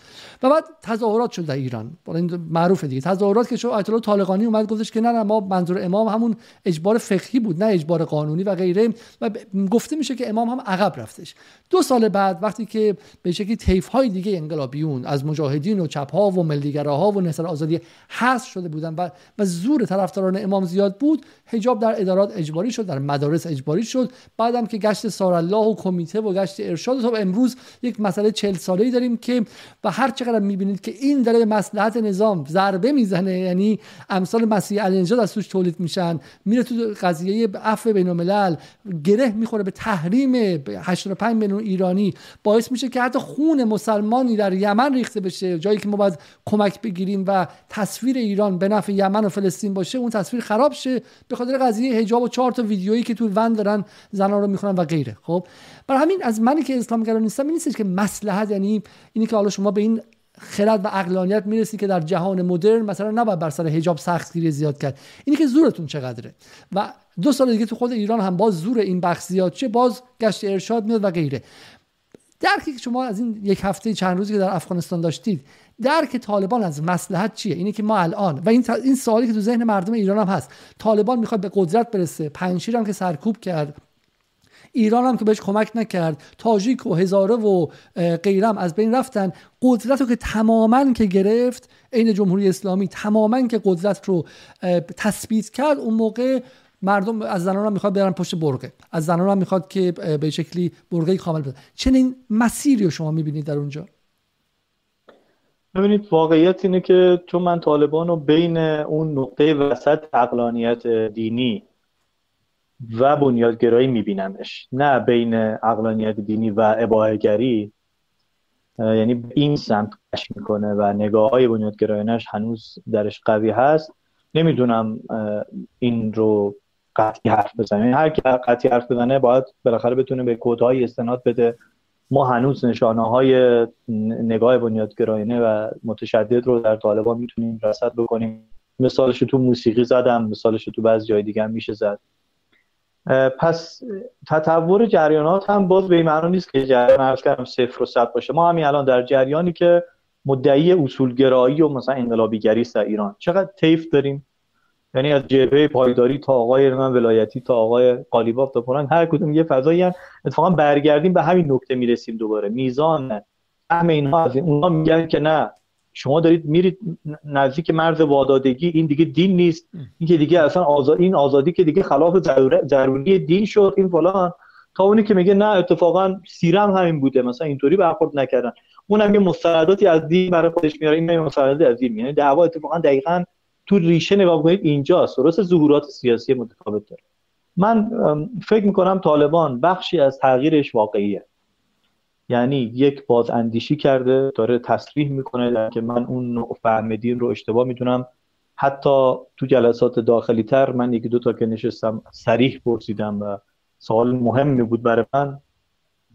و بعد تظاهرات شد در ایران. این معروفه دیگه. تظاهرات که شو آیت الله طالقانی اومد گفتش که نه نه ما منظور امام همون اجبار فقهی بود نه اجبار قانونی و غیره. و گفته میشه که امام هم عقب رفتش. دو سال بعد وقتی که به شکلی طیف های دیگه انقلابیون از مجاهدین و چپ ها و ملیگراها و نصر آزادی حذف شده بودن و و زور طرفداران امام زیاد بود. حجاب در ادارات اجباری شد در مدارس اجباری شد. بعدم که گشت سارالله و کمیته و گشت ارشاد. تا امروز یک مسئله چل ساله ای داریم که و هر چقدر می‌بینید که این داره به مصلحت نظام ضربه می‌زنه یعنی امثال مسیح النجات از توش تولید میشن میره تو قضیه عفو بین الملل گره می‌خوره به تحریم 85 میلیون ایرانی. باعث میشه که حتی خون مسلمانی در یمن ریخته بشه جایی که ما باید کمک بگیریم و تصویر ایران به نفع یمن و فلسطین باشه اون تصویر خراب شه به خاطر قضیه حجاب و چهار تا ویدیویی که تو ون دارن زنان رو می‌خونن و غیره. خب؟ برای همین از منی که اسلام گرا نیستم این نیست که مصلحت یعنی اینی که حالا شما به این خرد و اقلانیت می‌رسی که در جهان مدرن مثلا نباید بر سر حجاب سختگیری زیاد کرد. اینی که زورتون چقدره؟ و دو سال دیگه تو خود ایران هم باز زور این بخش زیاد چه باز گشت ارشاد میاد و غیره. درکی که شما از این یک هفته چند روزی که در افغانستان داشتید درک طالبان از مسلحت چیه؟ اینه که ما الان و این این سوالی که تو ذهن مردم ایران هم هست. طالبان می‌خواد به قدرت برسه. پنشیر هم که سرکوب کرد. ایران هم که بهش کمک نکرد. تاجیک و هزاره و غیرم از بین رفتن. قدرت رو که تماما که گرفت عین جمهوری اسلامی تماما که قدرت رو تثبیت کرد اون موقع مردم از زنان هم می‌خواد برن پشت برقه از زنان هم می‌خواد که به شکلی برقه کامل بده. چنین مسیری رو شما می‌بینید در اونجا؟ ببینید واقعیت اینه که چون من طالبان رو بین اون نقطه وسط اقلانیت دینی و بنیادگرایی میبینمش نه بین اقلانیت دینی و اباهگری یعنی این سمت کش می‌کنه و نگاه های بنیادگرایانش هنوز درش قوی هست. نمی‌دونم این رو قطعی حرف بزنه. یعنی هر کی قطعی حرف بزنه باید بالاخره بتونه به کودهای استناد بده. ما هنوز نشانه های نگاه بنیادگرایانه و متشدد رو در طالبان می‌تونیم رصد بکنیم. مثالش تو موسیقی زدم مثالش تو بعض جای دیگه هم میشه زد. پس تطور جریانات هم باز به این نیست که جریان عرض کردم صفر و صد باشه. ما همین الان در جریانی که مدعی اصولگرایی و مثلا انقلابیگری است در ایران. چقدر طیف داریم؟ یعنی از جبهه پایداری تا آقای من ولایتی تا آقای قالیباف تا پران هر کدوم یه فضایی هم اتفاقا برگردیم به همین نکته می‌رسیم دوباره. میزان همه اینها از اونها میگن که نه شما دارید میرید نزدیک مرز وادادگی این دیگه دین نیست. این که دیگه اصلا آزاد این آزادی که دیگه خلاف ضروری دین شد این فلان. تا اونی که میگه نه اتفاقا سیرم همین بوده. مثلا اینطوری برخورد نکردن. اونم یه مستنداتی از دین برای خودش میاره. این مستنداتی از دین یعنی دعوا اتفاقا دقیقاً تو ریشه نگاه کنید اینجاست. درست ظهورات سیاسی متفاوت داره. من فکر می‌کنم طالبان بخشی از تغییرش واقعیه. یعنی یک باز اندیشی کرده داره تصریح می‌کنه که من اون نوع فهم دین رو اشتباه می‌دونم. حتی تو جلسات داخلی تر من یکی دو تا که نشستم سریح پرسیدم و سوال مهمی بود برای من.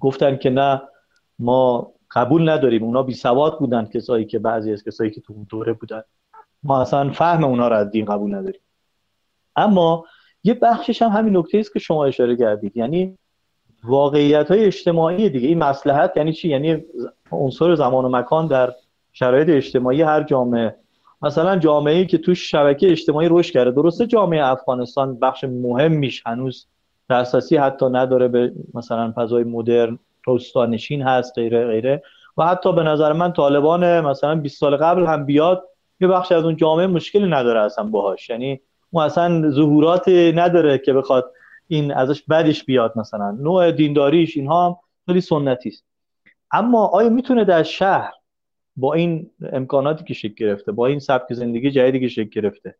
گفتن که نه ما قبول نداریم. اونا بی سواد بودن کسایی که بعضی از کسایی که تو اون دوره بودن. ما اصلا فهم اونا رو از دین قبول نداریم. اما یه بخشش هم همین نکته است که شما اشاره کردید. یعنی واقعیت های اجتماعی دیگه. این مسلحت یعنی چی؟ یعنی عنصر زمان و مکان در شرایط اجتماعی هر جامعه. مثلا جامعه ای که توش شبکه اجتماعی رشد کرده. درسته جامعه افغانستان بخش مهمیش هنوز دسترسی حتی نداره. به مثلا فضای مدرن روستانشین هست غیره غیره. و حتی به نظر من طالبان مثلا 20 سال قبل هم بیاد یه بخش از اون جامعه مشکلی نداره اصلا باهاش. یعنی اون اصلا ظهورات نداره که بخواد این ازش بدش بیاد مثلا. نوع دینداریش اینها خیلی سنتی است. اما آیا می‌تونه در شهر با این امکاناتی که شکل گرفته با این سبک زندگی جدیدی که شکل گرفته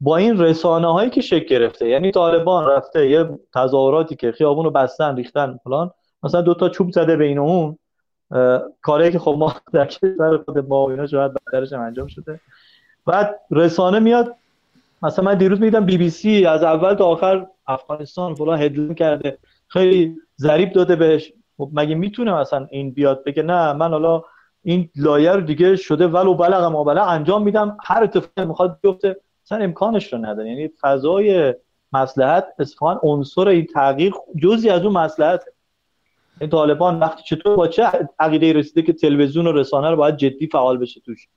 با این رسانه هایی که شکل گرفته یعنی طالبان رفته یه تظاهراتی که خیابون رو بستن ریختن فلان مثلا دو تا چوب زده بین اون کاری که خب ما در کشور خود ما اینا شاید بدترش هم انجام شده. بعد رسانه میاد مثلا من دیروز میدم بی بی سی از اول تا آخر افغانستان فلان هدلین کرده. خیلی ضریب داده بهش. خب مگه می‌تونه مثلا این بیاد؟ بگه نه من حالا این لایه رو دیگه شده ولو بلغ ما بلغ انجام میدم. هر اتفاقی می‌خواد بیفته. مثلا امکانش رو نداره. یعنی فضای مصلحت اصفهان عنصر این تغییر جزی از اون مصلحت این طالبان وقتی چطور با چه عقیده رسیده که تلویزیون و رسانه رو باید جدی فعال بشه توش؟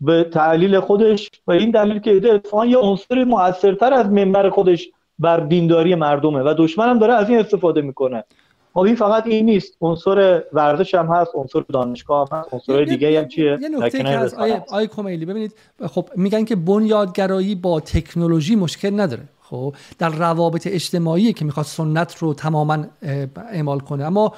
به تعلیل خودش و این دلیل که اتفاقا یه عنصر موثرتر از منبر خودش بر دینداری مردمه و دشمنم داره از این استفاده می‌کنه. خب این فقط این نیست. عنصر ورزش هم هست عنصر دانشگاه هم هست عنصر دیگه هم چیه؟ یه نکته که از آیه, آیه کمیلی ببینید خب میگن که بنیادگرایی با تکنولوژی مشکل نداره. خب در روابط اجتماعی که می‌خواد سنت رو تماما اعمال کنه. اما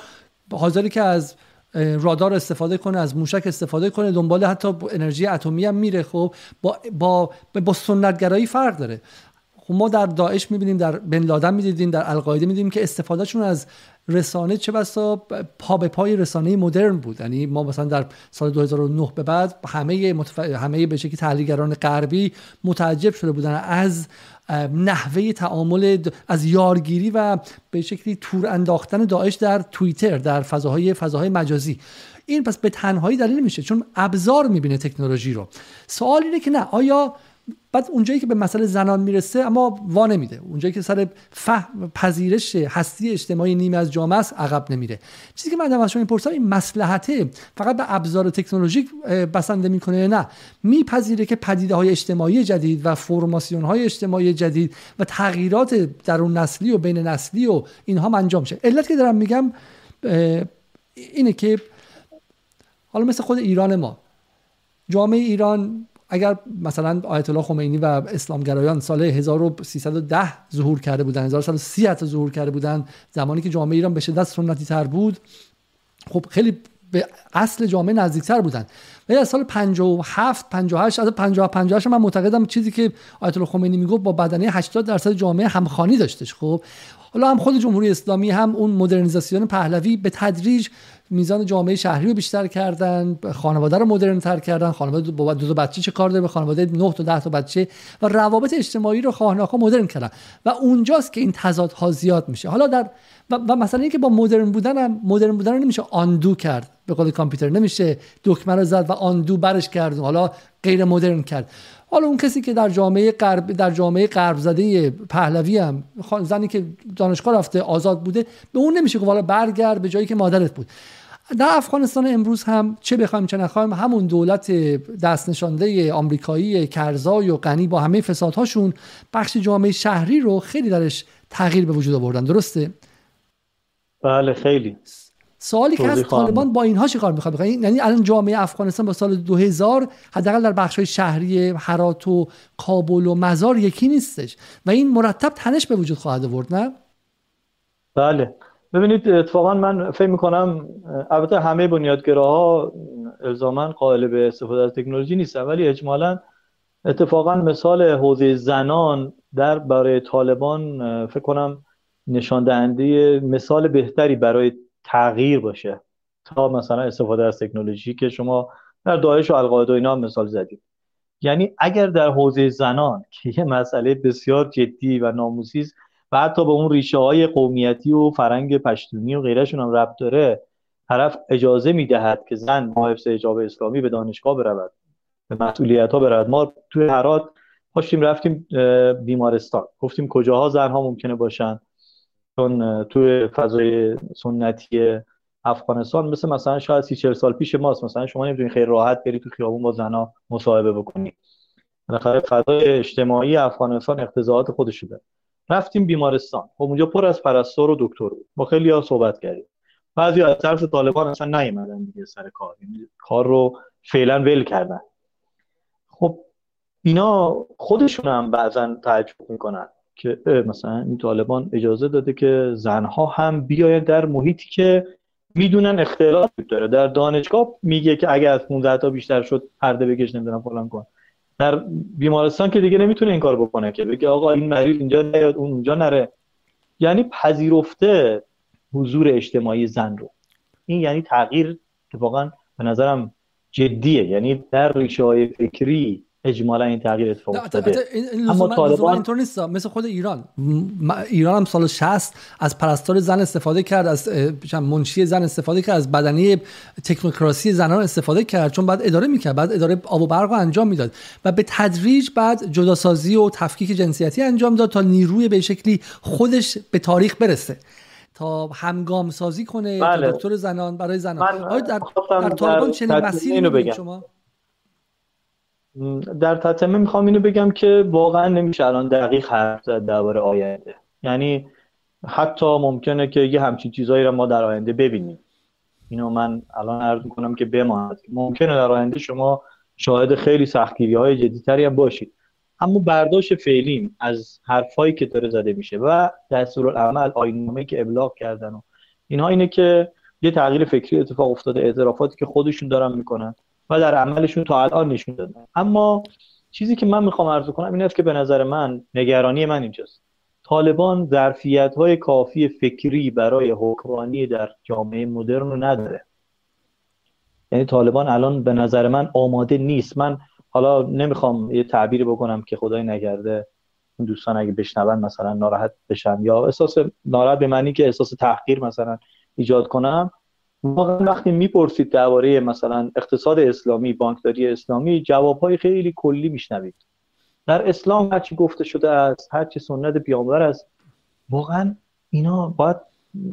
حاضری که از رادار استفاده کنه از موشک استفاده کنه دنبال حتی انرژی اتمی هم میره. خب با با با سنتگرایی فرق داره. خب ما در داعش می‌بینیم در بن لادن می‌دیدیم در القاعده می‌دیدیم که استفادهشون از رسانه چه بسا پا به پای رسانه مدرن بود. یعنی ما مثلا در سال 2009 به بعد همه متف... همه به شکلی تحلیلگران غربی متعجب شده بودن از نحوه تعامل از یارگیری و به شکلی تور انداختن داعش در توییتر در فضاهای فضاهای مجازی. این پس به تنهایی دلیل میشه چون ابزار می‌بینه تکنولوژی رو. سوال اینه که نه آیا بعد اونجایی که به مسئله زنان می‌رسه اما وا نمیده. اونجایی که سر فهم پذیرش هستی اجتماعی نیمه از جامعه است عقب نمیره. چیزی که من از شما می‌پرسم این مسلحته. فقط به ابزار تکنولوژیک بسنده می‌کنه نه؟ میپذیره که پدیده های اجتماعی جدید و فرماسیون های اجتماعی جدید و تغییرات درون نسلی و بین نسلی و اینها انجام شه. علت که دارم میگم اینه که حالا مثل خود ایران ما. جامعه ایران اگر مثلا آیت الله خمینی و اسلامگرایان سال 1310 ظهور کرده بودن 1330 حتی ظهور کرده بودن زمانی که جامعه ایران به شدت سنتی تر بود خب خیلی به اصل جامعه نزدیکتر بودن. ولی از سال 57 58 از 50 58 من معتقدم چیزی که آیت الله خمینی می‌گفت با بدنه 80 درصد جامعه همخوانی داشتش خب. حالا هم خود جمهوری اسلامی هم اون مدرنیزاسیون پهلوی به تدریج میزان جامعه شهری رو بیشتر کردن خانواده رو مدرن تر کردن خانواده با دو تا بچه چه کار داره به خانواده 9 تا 10 تا بچه؟ و روابط اجتماعی رو خواهناخا مدرن کردن. و اونجاست که این تضادها زیاد میشه. حالا در و, و مثلا اینکه با مدرن بودن هم مدرن بودن رو نمیشه آندو کرد. به قول کامپیوتر نمیشه دکمه رو زد و آندو برش کرد حالا غیر مدرن کرد. حالا اون کسی که در جامعه غرب در جامعه غرب زده پهلوی هم زنی که دانشگاه رفته آزاد بوده به اون نمیشه که حالا برگرد به جایی که مادرت بود. در افغانستان امروز هم چه بخوایم چه نخوایم همون دولت دست نشانده آمریکایی کرزای و غنی با همه فسادهاشون بخش جامعه شهری رو خیلی درش تغییر به وجود آوردن. درسته؟ بله خیلی. سوالی که از طالبان با اینها چیکار می‌خواد یعنی الان جامعه افغانستان با سال 2000 حداقل در بخش های شهری هرات و کابل و مزار یکی نیستش و این مرتب تنش به وجود خواهد آورد نه؟ بله. ببینید اتفاقا من فکر می‌کنم البته همه بنیادگراها الزاما قائل به استفاده از تکنولوژی نیستن ولی اجمالا اتفاقا مثال حوزه زنان در برای طالبان فکر کنم نشان دهنده مثال بهتری برای تغییر باشه تا مثلا استفاده از تکنولوژی که شما در داعش و القاعده و اینا مثال زدید. یعنی اگر در حوزه زنان که یه مسئله بسیار جدی و ناموسی است و حتی به اون ریشه های قومیتی و فرنگ پشتونی و غیرشون هم ربط داره طرف اجازه می‌دهد که زن با حفظ حجاب اسلامی به دانشگاه برود. به مسئولیت ها برود. ما توی هرات پاشتیم رفتیم بیمارستان. گفتیم کجاها زن ها ممکنه باشن؟ چون توی فضای سنتی افغانستان مثل مثلا شاید سی چل سال پیش ماست. مثلا شما نمی‌تونید خیلی راحت بری تو خیابون با زنها مصاحبه بکنی. بالاخره فضای اجتماعی افغانستان اقتضاعات خودش داره. رفتیم بیمارستان. خب اونجا پر از پرستار و دکتر بود. با خیلی ها صحبت کردیم. بعضی از طرف طالبان اصلا نیومدن دیگه سر کار. یعنی کار رو فعلا ول کردن. خب اینا خودشون هم بعضا تعجب می‌کنن که مثلا این طالبان اجازه داده که زنها هم بیاین در محیطی که می‌دونن اختلاف داره. در دانشگاه میگه که اگر از 15 تا بیشتر شد پرده بکش نمی‌دونم فلان کن در بیمارستان که دیگه نمی‌تونه این کار بکنه که بگه آقا این مریض اینجا نیاد اون اونجا نره. یعنی پذیرفته حضور اجتماعی زن رو. این یعنی تغییر که واقعا به نظرم جدیه. یعنی در ریشه های فکری اجمالا این تغییر اتفاق افتاده. اما طالبان اینطور نیست مثل خود ایران. ایران هم سال 60 از پرستار زن استفاده کرد از منشی زن استفاده کرد از بدنی تکنوکراسی زنان استفاده کرد چون بعد اداره می‌کرد بعد اداره آب و برق رو انجام می‌داد. و به تدریج بعد جداسازی و تفکیک جنسیتی انجام داد تا نیروی به شکلی خودش به تاریخ برسه. تا همگام سازی کنه بله. تا دکتر زنان برای زنان. آیا در, در طالبان چنین مسیری شما؟ در تتمه می‌خوام اینو بگم که واقعا نمیشه الان دقیق حرف زد درباره آینده. یعنی حتی ممکنه که یه همچین چیزایی رو ما در آینده ببینیم. اینو من الان عرض می‌کنم که بماند. ممکنه در آینده شما شاهد خیلی سختگیری های جدیتری هم باشید. اما برداشت فعلیم از حرفایی که داره زده میشه و دستورالعمل آینامه که ابلاغ کردن و اینها اینه که یه تغییر فکری اتفاق افتاده اعترافاتی که خودشون دارن می‌کنن. و در عملشون تا الان نشون دادن. اما چیزی که من می‌خوام عرض کنم این است که به نظر من نگرانی من اینجاست. طالبان ظرفیت های کافی فکری برای حکمرانی در جامعه مدرن رو نداره. یعنی طالبان الان به نظر من آماده نیست. من حالا نمی‌خوام یه تعبیری بکنم که خدای نگرده دوستان اگه بشنون مثلا ناراحت بشن یا احساس ناراحت به معنی که احساس تحقیر مثلا ایجاد کنم. واقعا وقتی می‌پرسید درباره مثلا اقتصاد اسلامی بانکداری اسلامی جوابهای خیلی کلی میشنوید. در اسلام هرچی گفته شده است هرچی سنت پیامبر است واقعا اینا باید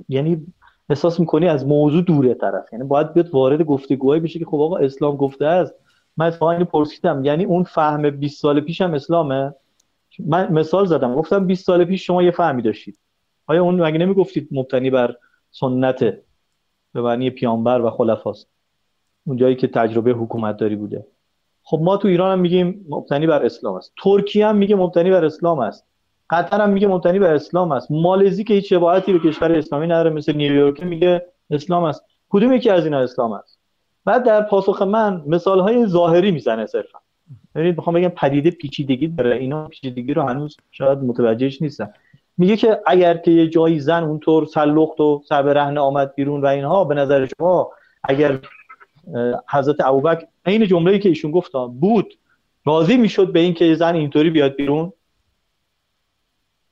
یعنی احساس می‌کنی از موضوع دوره طرف. یعنی باید بیاد وارد گفتگوهایی بشه که خب آقا اسلام گفته است. من اتفاقا اینو پرسیدم یعنی اون فهم 20 سال پیشم اسلامه؟ من مثال زدم گفتم 20 سال پیش شما یه فهمی داشتید. آیا اون مگه نمی‌گفتید مبتنی بر سنت به معنی پیامبر و خلفاست. اون جایی که تجربه حکومت داری بوده. خب ما تو ایران هم میگیم مبتنی بر اسلام است. ترکیه هم میگه مبتنی بر اسلام است. قطر هم میگه مبتنی بر اسلام است. مالزی که هیچ شباهتی به کشور اسلامی نداره مثل نیویورک میگه اسلام است. کدوم یکی از اینا اسلام است؟ بعد در پاسخ من مثال های ظاهری می‌زنه صرفا. یعنی می‌خوام بگم پدیده پیچیدگی داره. اینا پیچیدگی رو هنوز شاید متوجهش نیستن. میگه که اگر که یه جایی زن اونطور سلخت و سر رهن آمد بیرون و اینها به نظر شما اگر حضرت ابوبکر این جمله‌ای که ایشون گفت بود راضی می‌شد به این که زن اینطوری بیاد بیرون؟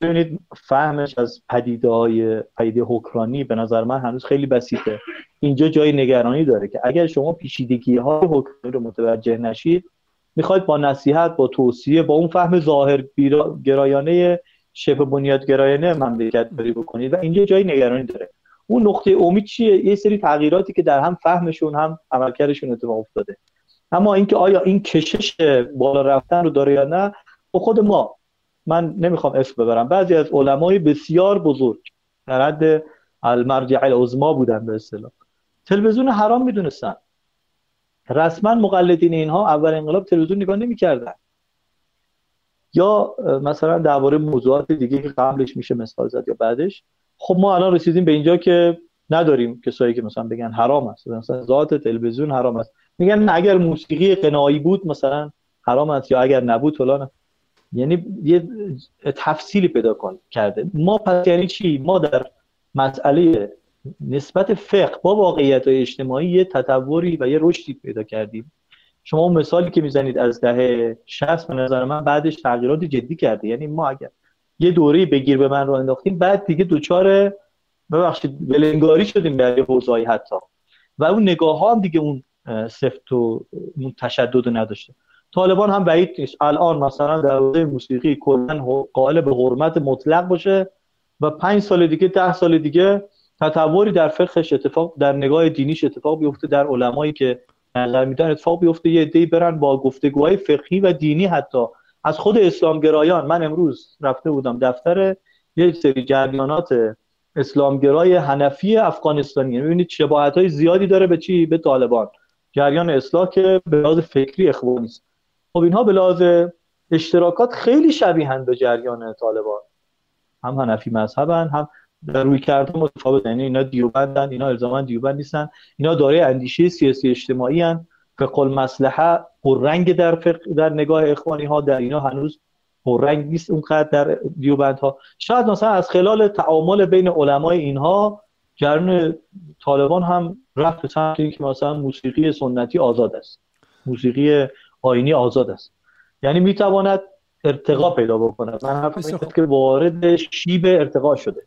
ببینید فهمش از پدیده های پدیده حکرانی به نظر من هنوز خیلی بسیطه. اینجا جای نگرانی داره که اگر شما پیچیدگی های حکرانی رو متوجه نشید می‌خواید با نصیحت با توصیه با اون فهم ظاهر گرایانه شبه بنیادگرایانه مملکت داری بکنید و اینجا جای نگرانی داره. اون نقطه امید چیه؟ یه سری تغییراتی که در هم فهمشون هم عملکردشون اتفاق افتاده. اما اینکه آیا این کشش بالا رفتن رو داره یا نه با خود ما من نمی‌خوام اسم ببرم. بعضی از علمای بسیار بزرگ در حد المرجع العظما بودن به اصطلاح. تلویزیون حرام می‌دونستن. رسما مقلدین اینها اول انقلاب تلویزیون نگاه نمی‌کردن. یا مثلا درباره موضوعات دیگه که قبلش میشه مثال زد یا بعدش. خب ما الان رسیدیم به اینجا که نداریم کسایی که مثلا بگن حرام است. مثلا ذات تلویزیون حرام است. میگن اگر موسیقی قنایی بود مثلا حرام است یا اگر نبود فلان یعنی یه تفصیلی پیدا کن کرده. ما پس یعنی چی؟ ما در مسئله نسبت فقه با واقعیت اجتماعی یه تطوری و یه رشدی پیدا کردیم. شما اون مثالی که می‌زنید از دهه 60 به نظر من بعدش تغییرات جدی کرده. یعنی ما اگر یه دوره بگیر به من رو انداختیم بعد دیگه دوچار ببخشید ولنگاری شدیم در یه حوزه‌ای حتی. و اون نگاه ها هم دیگه اون سفت و اون تشدد نداشته. طالبان هم بعید نیست. الان مثلا در حوزه موسیقی کلا قائل به حرمت مطلق باشه و پنج سال دیگه ده سال دیگه تطوری در فقهش اتفاق در نگاه دینیش اتفاق بیفته در علمایی که نظر میدن اتفاق بیفته. یه عده‌ای برن با گفتگوهای فقهی و دینی حتی. از خود اسلامگرایان من امروز رفته بودم دفتر یه سری جریانات اسلامگرای حنفی افغانستانی. می‌بینید شباهت های زیادی داره به چی؟ به طالبان. جریان اصلاح که به لحاظ فکری اخوانی است خب اینها به لحاظ اشتراکات خیلی شبیهند به جریان طالبان. هم حنفی مذهبن هم در روی کرده متفاوت یعنی اینا دیوبندن اینا الزاما دیوبند نیستن. اینا دارای اندیشه سیاسی اجتماعی هن. فقه المصلحه رنگ در فقه در نگاه اخوانی ها. در اینا هنوز رنگ نیست اونقدر در دیوبند ها شاید مثلا از خلال تعامل بین علمای اینها جریان طالبان هم رفت به سمت اینکه مثلا موسیقی سنتی آزاد است. موسیقی آینی آزاد است. یعنی می‌تواند ارتقا پیدا بکنه من حرف که وارد شیب ارتقا شده.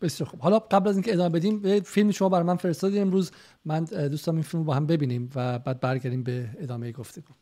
بسیار خوب. حالا قبل از اینکه ادامه بدیم فیلم شما برای من فرستادید امروز. من دوستم این فیلم رو با هم ببینیم و بعد برگردیم به ادامه گفتگو.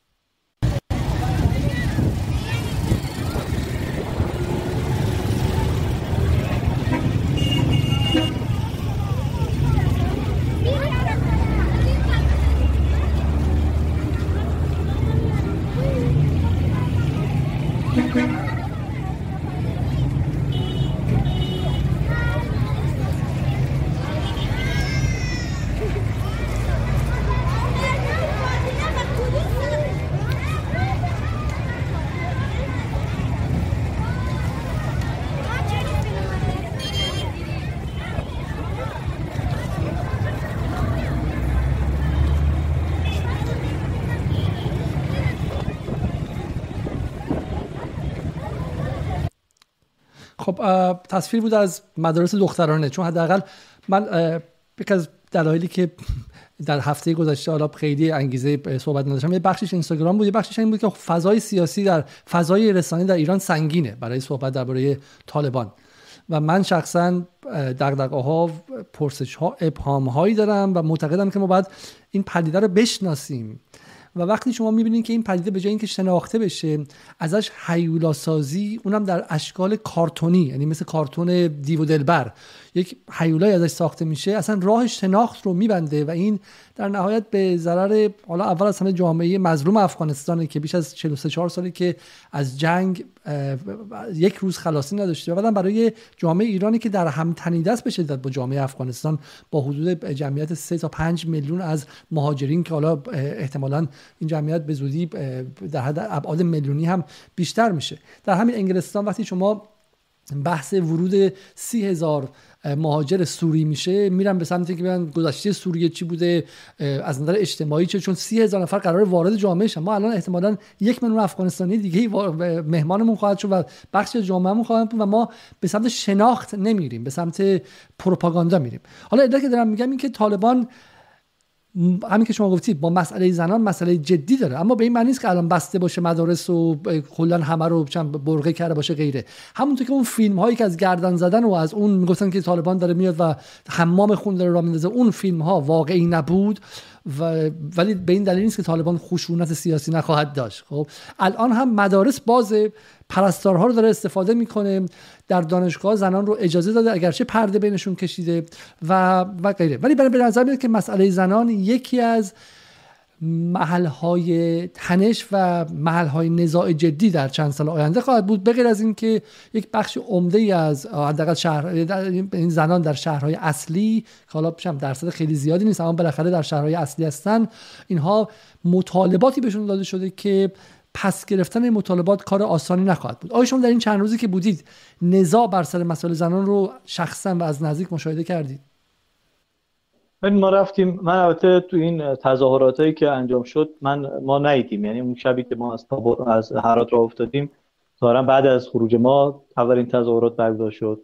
خب تصویر بود از مدارس دخترانه. چون حداقل من یک از دلایلی که در هفته گذشته حالا خیلی انگیزه صحبت نداشتم یه بخشش اینستاگرام بود یه بخشش این بود که فضای سیاسی در فضای رسانه در ایران سنگینه برای صحبت درباره طالبان. و من شخصا دغدغه ها پرسش ها ابهام هایی دارم و معتقدم که ما باید این پدیده رو بشناسیم. و وقتی شما می‌بینید که این پدیده به جای اینکه شناخته بشه ازش حیولا سازی اونم در اشکال کارتونی یعنی مثل کارتون دیو دلبر. یک حیولای ازش ساخته میشه اصلا راه شناخت رو میبنده و این در نهایت به ضرر حالا اول از همه جامعه مظلوم افغانستان که بیش از 43 4 سالی که از جنگ یک روز خلاصی نداشته و بعدم برای جامعه ایرانی که در هم تنیده است به با جامعه افغانستان با حدود جمعیت 3 تا 5 میلیون از مهاجرین که حالا احتمالا این جمعیت به زودی در حد ابعاد میلیونی هم بیشتر میشه. در همین انگلستان وقتی شما بحث ورود سی هزار مهاجر سوری میشه. میرن به سمتی که بیان گذشته سوریه چی بوده از نظر اجتماعی چه چون سی هزار نفر قرار وارد جامعه شن. ما الان احتمالا یک میلیون افغانستانی دیگه مهمانمون خواهد شد و بخش جامعهمون خواهد بود و ما به سمت شناخت نمیریم به سمت پروپاگاندا میریم. حالا ادعا که دارم میگم این که طالبان همین که شما گفتید با مسئله زنان مسئله جدی داره. اما به این معنی نیست که الان بسته باشه مدارس و کلا همه رو برقه کرده باشه غیره. همونطور که اون فیلم هایی که از گردن زدن و از اون می‌گفتن که طالبان داره میاد و حمام خون داره را میندازه اون فیلم ها واقعی نبود و ولی به این دلیل نیست که طالبان خشونت سیاسی نخواهد داشت. خب الان هم مدارس باز پرستارها رو داره استفاده می‌کنه. در دانشگاه زنان رو اجازه داده اگرچه پرده بینشون کشیده و و غیره. ولی به نظر میاد که مسئله زنان یکی از محلهای تنش و محلهای نزاع جدی در چند سال آینده خواهد بود. بغیر از اینکه یک بخش عمده ای از حداقل شهر این زنان در شهرهای اصلی که حالا درصد خیلی زیادی نیست اما بالاخره در شهرهای اصلی هستن اینها مطالباتی بهشون داده شده که پس گرفتن این مطالبات کار آسانی نخواهد بود. آیا شما در این چند روزی که بودید نزاع بر سر مسائل زنان رو شخصا و از نزدیک مشاهده کردید؟ ما رفتیم من البته تو این تظاهراتی که انجام شد من ما ندیدیم. یعنی اون شبی که ما از از هرات را افتادیم ظاهرا بعد از خروج ما اولین تظاهرات برگزار شد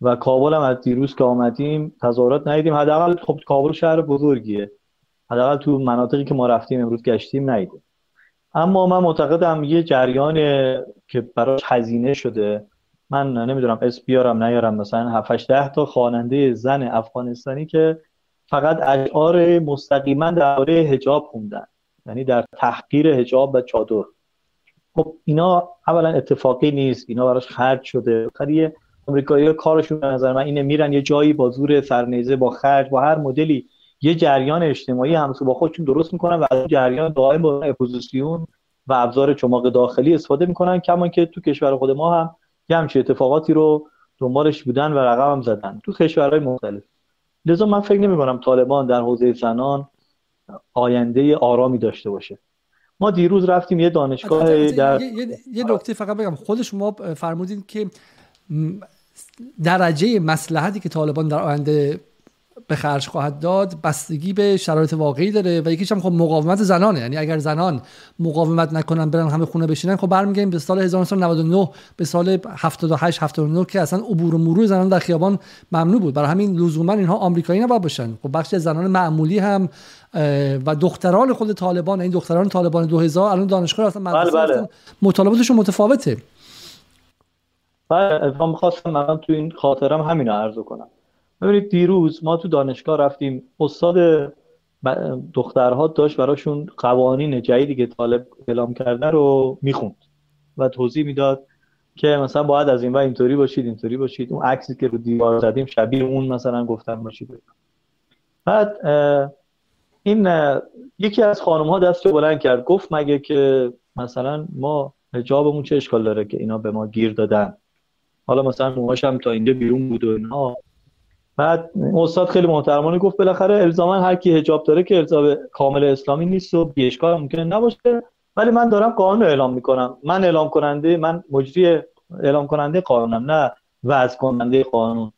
و کابل هم از دیروز که آمدیم تظاهرات ندیدیم. حداقل خب کابل شهر بزرگیه. حداقل تو مناطقی که ما رفتیم امروز گشتیم ندیدیم. اما من معتقدم یه جریان که براش هزینه شده. من نمی‌دونم اسم بیارم نیارم. مثلا 7 ده تا خواننده زن افغانستانی که فقط اشعار مستقیما درباره حجاب خوندن. یعنی در تحقیر حجاب و چادر. خب اینا اولا اتفاقی نیست. اینا براش خرج شده. خیلی امریکایی کارشون به نظر من اینه میرن یه جایی با زور سرنیزه با خرج با هر مدلی یه جریان اجتماعی همسو با خودشون درست می‌کنن و از جریان دائم با اپوزیسیون و ابزار چماق داخلی استفاده می‌کنن کما که تو کشور خود ما هم یه همچین اتفاقاتی رو دنبالش بودن و رقم هم زدن تو کشورهای مختلف. لذا من فکر نمی کنم طالبان در حوزه زنان آینده آرامی داشته باشه. ما دیروز رفتیم یه دانشگاه در یه نکته فقط بگم. خود شما فرمودین که درجه مسلحتی که طالبان در آینده به خرج خواهد داد بستگی به شرایط واقعی داره و یکیش هم خب مقاومت زنانه. یعنی اگر زنان مقاومت نکنن برن همه خونه بشینن خب برمیگردیم به سال 1999 به سال 78 79 که اصلا عبور و مرور زنان در خیابان ممنوع بود. برای همین لزوما اینها آمریکایی نباید باشن. خب بخش زنان معمولی هم و دختران خود طالبان این دختران طالبان 2000 الان دانشگاه اصلا بله بله. مطالباتشون متفاوته. بله من خواستم من تو این خاطرم همین رو عرض کنم. ببینید دیروز ما تو دانشگاه رفتیم استاد دخترها داشت براشون قوانین جدیدی که طالب اعلام کرده رو می‌خوند و توضیح می‌داد که مثلا باید از این و اینطوری باشید اینطوری باشید. اون عکسی که رو دیوار زدیم شبیه اون مثلا گفتن باشید. بعد این یکی از خانم ها دست بلند کرد. گفت مگه که مثلا ما حجابمون چه اشکال داره که اینا به ما گیر دادن؟ حالا مثلا موهاش هم تا اینجا بیرون بود و اینا. بعد استاد خیلی محترمانه گفت بالاخره الزاما هر کی حجاب داره که الزام کامل اسلامی نیست و بیشکار ممکنه نباشه. ولی من دارم قانون اعلام می‌کنم. من اعلام کننده من مجری اعلام کننده قانونم نه وضع کننده قانون.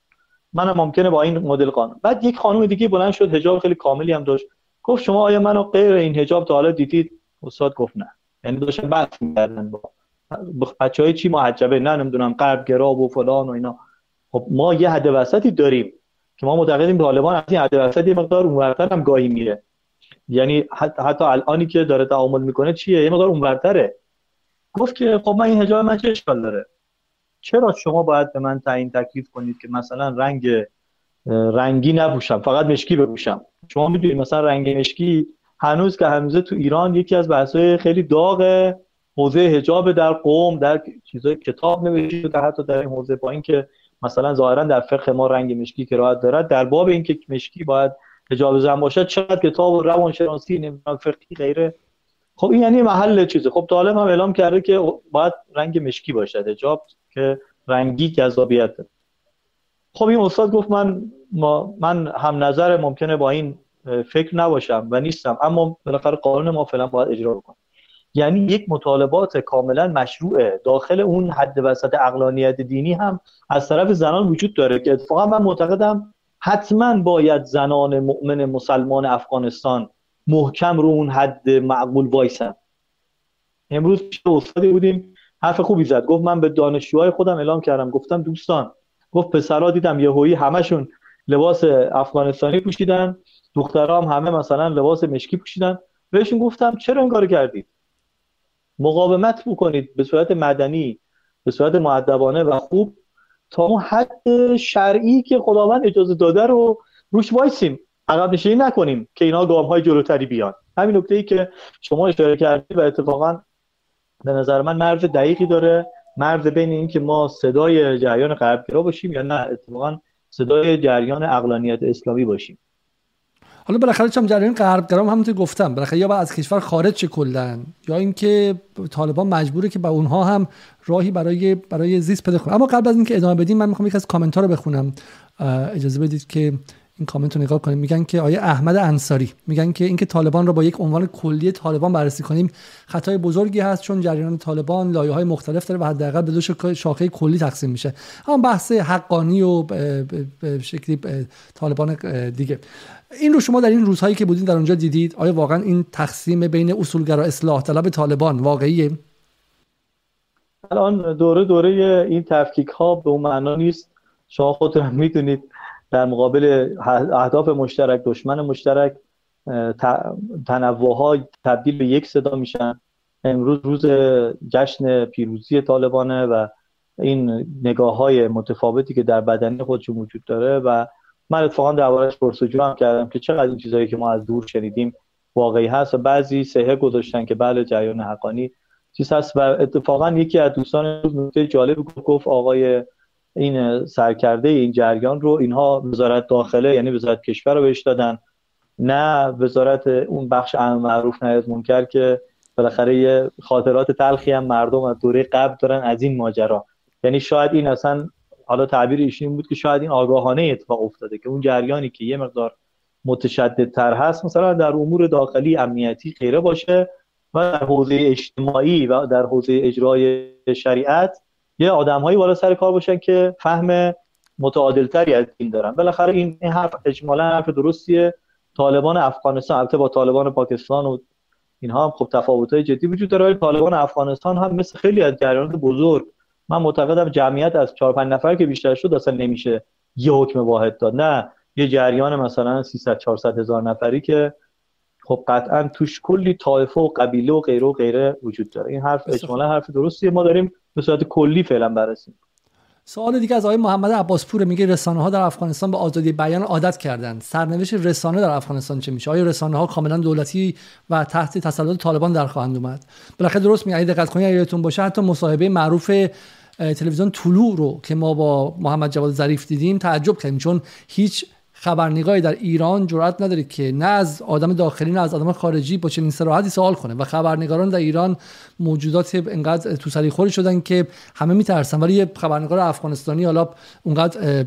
من ممکنه با این مدل قانون. بعد یک خانم دیگه بلند شد حجاب خیلی کاملی هم داشت. گفت شما آیا منو غیر این حجاب تا حالا دیدید؟ استاد گفت نه. یعنی داشتن بحث می‌کردن با بچهای چی محجبه نه نمی‌دونم قلب گراب و فلان و اینا. خب ما یه حد وسطی داریم. ما معتقدیم طالبان از این حد وسط یه مقدار اونورتر هم گاهی میره. یعنی حتی الانی که داره تعامل می‌کنه چیه؟ یه مقدار اونورتره. گفت که خب من این حجاب من چه اشکال داره؟ چرا شما باید به من تعیین تکلیف کنید که مثلا رنگ رنگی نپوشم فقط مشکی بپوشم؟ شما می‌دونید مثلا رنگ مشکی هنوز که هنوزه تو ایران یکی از بحث‌های خیلی داغ حوزه حجاب در قوم در چیزای کتاب نوشته در حتی در این حوزه با اینکه مثلا ظاهرا در فقه ما رنگ مشکی که راحت دارد. در باب اینکه مشکی باید حجاب زن باشد چقدر کتاب و روانشناسی نمی‌دونم فقهی غیره. خب این یعنی محل چیزه. خب طالب هم اعلام کرده که باید رنگ مشکی باشد. حجاب که رنگی جذابیت خب این استاد گفت من ما من هم نظر ممکنه با این فکر نباشم و نیستم. اما بالاخره قانون ما فعلا باید اجرا بکنم یعنی یک مطالبات کاملا مشروعه. داخل اون حد وسط اقلانیت دینی هم از طرف زنان وجود داره که اتفاقا من معتقدم حتما باید زنان مؤمن مسلمان افغانستان محکم رو اون حد معقول وایسن. امروز پیش استادی بودیم حرف خوبی زد. گفت من به دانشجوهای خودم اعلام کردم. گفتم دوستان گفت پسرا دیدم یهویی همشون لباس افغانستانی پوشیدن دخترها هم همه مثلا لباس مشکی پوشیدن. بهشون گفتم چرا این کارو کردید؟ مقاومت بکنید به صورت مدنی به صورت معدبانه و خوب تا اون حد شرعی که خداوند اجازه داده رو روش وایسیم. عقب نشینی نکنیم که اینا گام های جلوتری بیان. همین نکته ای که شما اشاره کردید و اتفاقا به نظر من مرز دقیقی داره. مرز بین این که ما صدای جریان غربگرا باشیم یا نه اتفاقا صدای جریان اقلانیت اسلامی باشیم. حالا بالاخره چم جریان غربگرا همونطور گفتم بالاخره یا با از کشور خارج چه کلا یا اینکه طالبان مجبوره که با اونها هم راهی برای برای زیست پیدا کنه اما قبل از اینکه ادامه بدیم من می‌خوام یک از کامنت ها رو بخونم. اجازه بدید که این کامنت رو نگاه کنیم. میگن که آیه احمد انصاری میگن که اینکه طالبان را با یک عنوان کلی طالبان بررسی کنیم خطای بزرگی هست چون جریان طالبان لایه های مختلف داره و حداقل به دو شاخه کلی تقسیم میشه. اما بحث حقانی و به شکلی طالبان دیگه. این رو شما در این روزهایی که بودین در اونجا دیدید آیا واقعا این تقسیم بین اصولگرا اصلاح طلب طالبان واقعیه؟ الان دوره دوره این تفکیک ها به اون معنا نیست. شما خودتون می‌دونید. در مقابل اهداف مشترک دشمن مشترک تنوع ها تبدیل به یک صدا میشن. امروز روز جشن پیروزی طالبانه و این نگاه های متفاوتی که در بدنی خودشون وجود داره و من اتفاقا دربارش پرسجو هم کردم که چقدر این چیزهایی که ما از دور شنیدیم واقعی هست و بعضی سهه گذاشتن که بله جریان حقانی چیز هست و اتفاقا یکی از دوستان نکته جالب گفت آقای این سرکرده این جریان رو اینها وزارت داخله یعنی وزارت کشور رو بهش دادن. نه وزارت اون بخش امر معروف نهایت منکر که بالاخره یه خاطرات تلخی هم مردم از دوره قبل دارن از این ماجرا. یعنی شاید این اصلا حالا تعبیر ایشون بود که شاید این آگاهانه اتفاق افتاده که اون جریانی که یه مقدار متشدد تر هست مثلا در امور داخلی امنیتی خیره باشه و در حوزه اجتماعی و در حوزه اجرای شریعت یه آدمهایی بالا سر کار باشن که فهم متعادلتری از این دارن. بالاخره این حرف اجمالا حرف درستیه. طالبان افغانستان البته با طالبان پاکستان و اینها هم خب تفاوت‌های جدی وجود داره ولی طالبان افغانستان هم مثل خیلی از جریانات بزرگ من معتقدم جمعیت از 4 5 نفر که بیشتر شد اصلا نمیشه یه حکم واحد داد. نه یه جریان مثلا 300 400 هزار نفری که خب قطعا توش کلی طایفه و قبیله و غیره و غیره وجود داره. این حرف اجمالا حرف درستیه. ما داریم به صورت کلی فعلا بررسی سوال دیگه از آقای محمد عباس پور میگه رسانه ها در افغانستان به آزادی بیان عادت کردند. سرنوشت رسانه در افغانستان چه میشه؟ آیا رسانه ها کاملا دولتی و تحت تسلط طالبان در خواهند اومد؟ بالاخره درست میگه. دقت کنید یادتون باشه حتی مصاحبه معروف تلویزیون طلوع رو که ما با محمد جواد ظریف دیدیم تعجب کردیم چون هیچ خبرنگاری در ایران جرأت نداره که نه از آدم داخلی نه از آدم خارجی با چنین صراحتی سوال کنه. و خبرنگاران در ایران موجودات انقدر تو سری خوری شدن که همه میترسن. ولی یه خبرنگار افغانستانی حالا اونقدر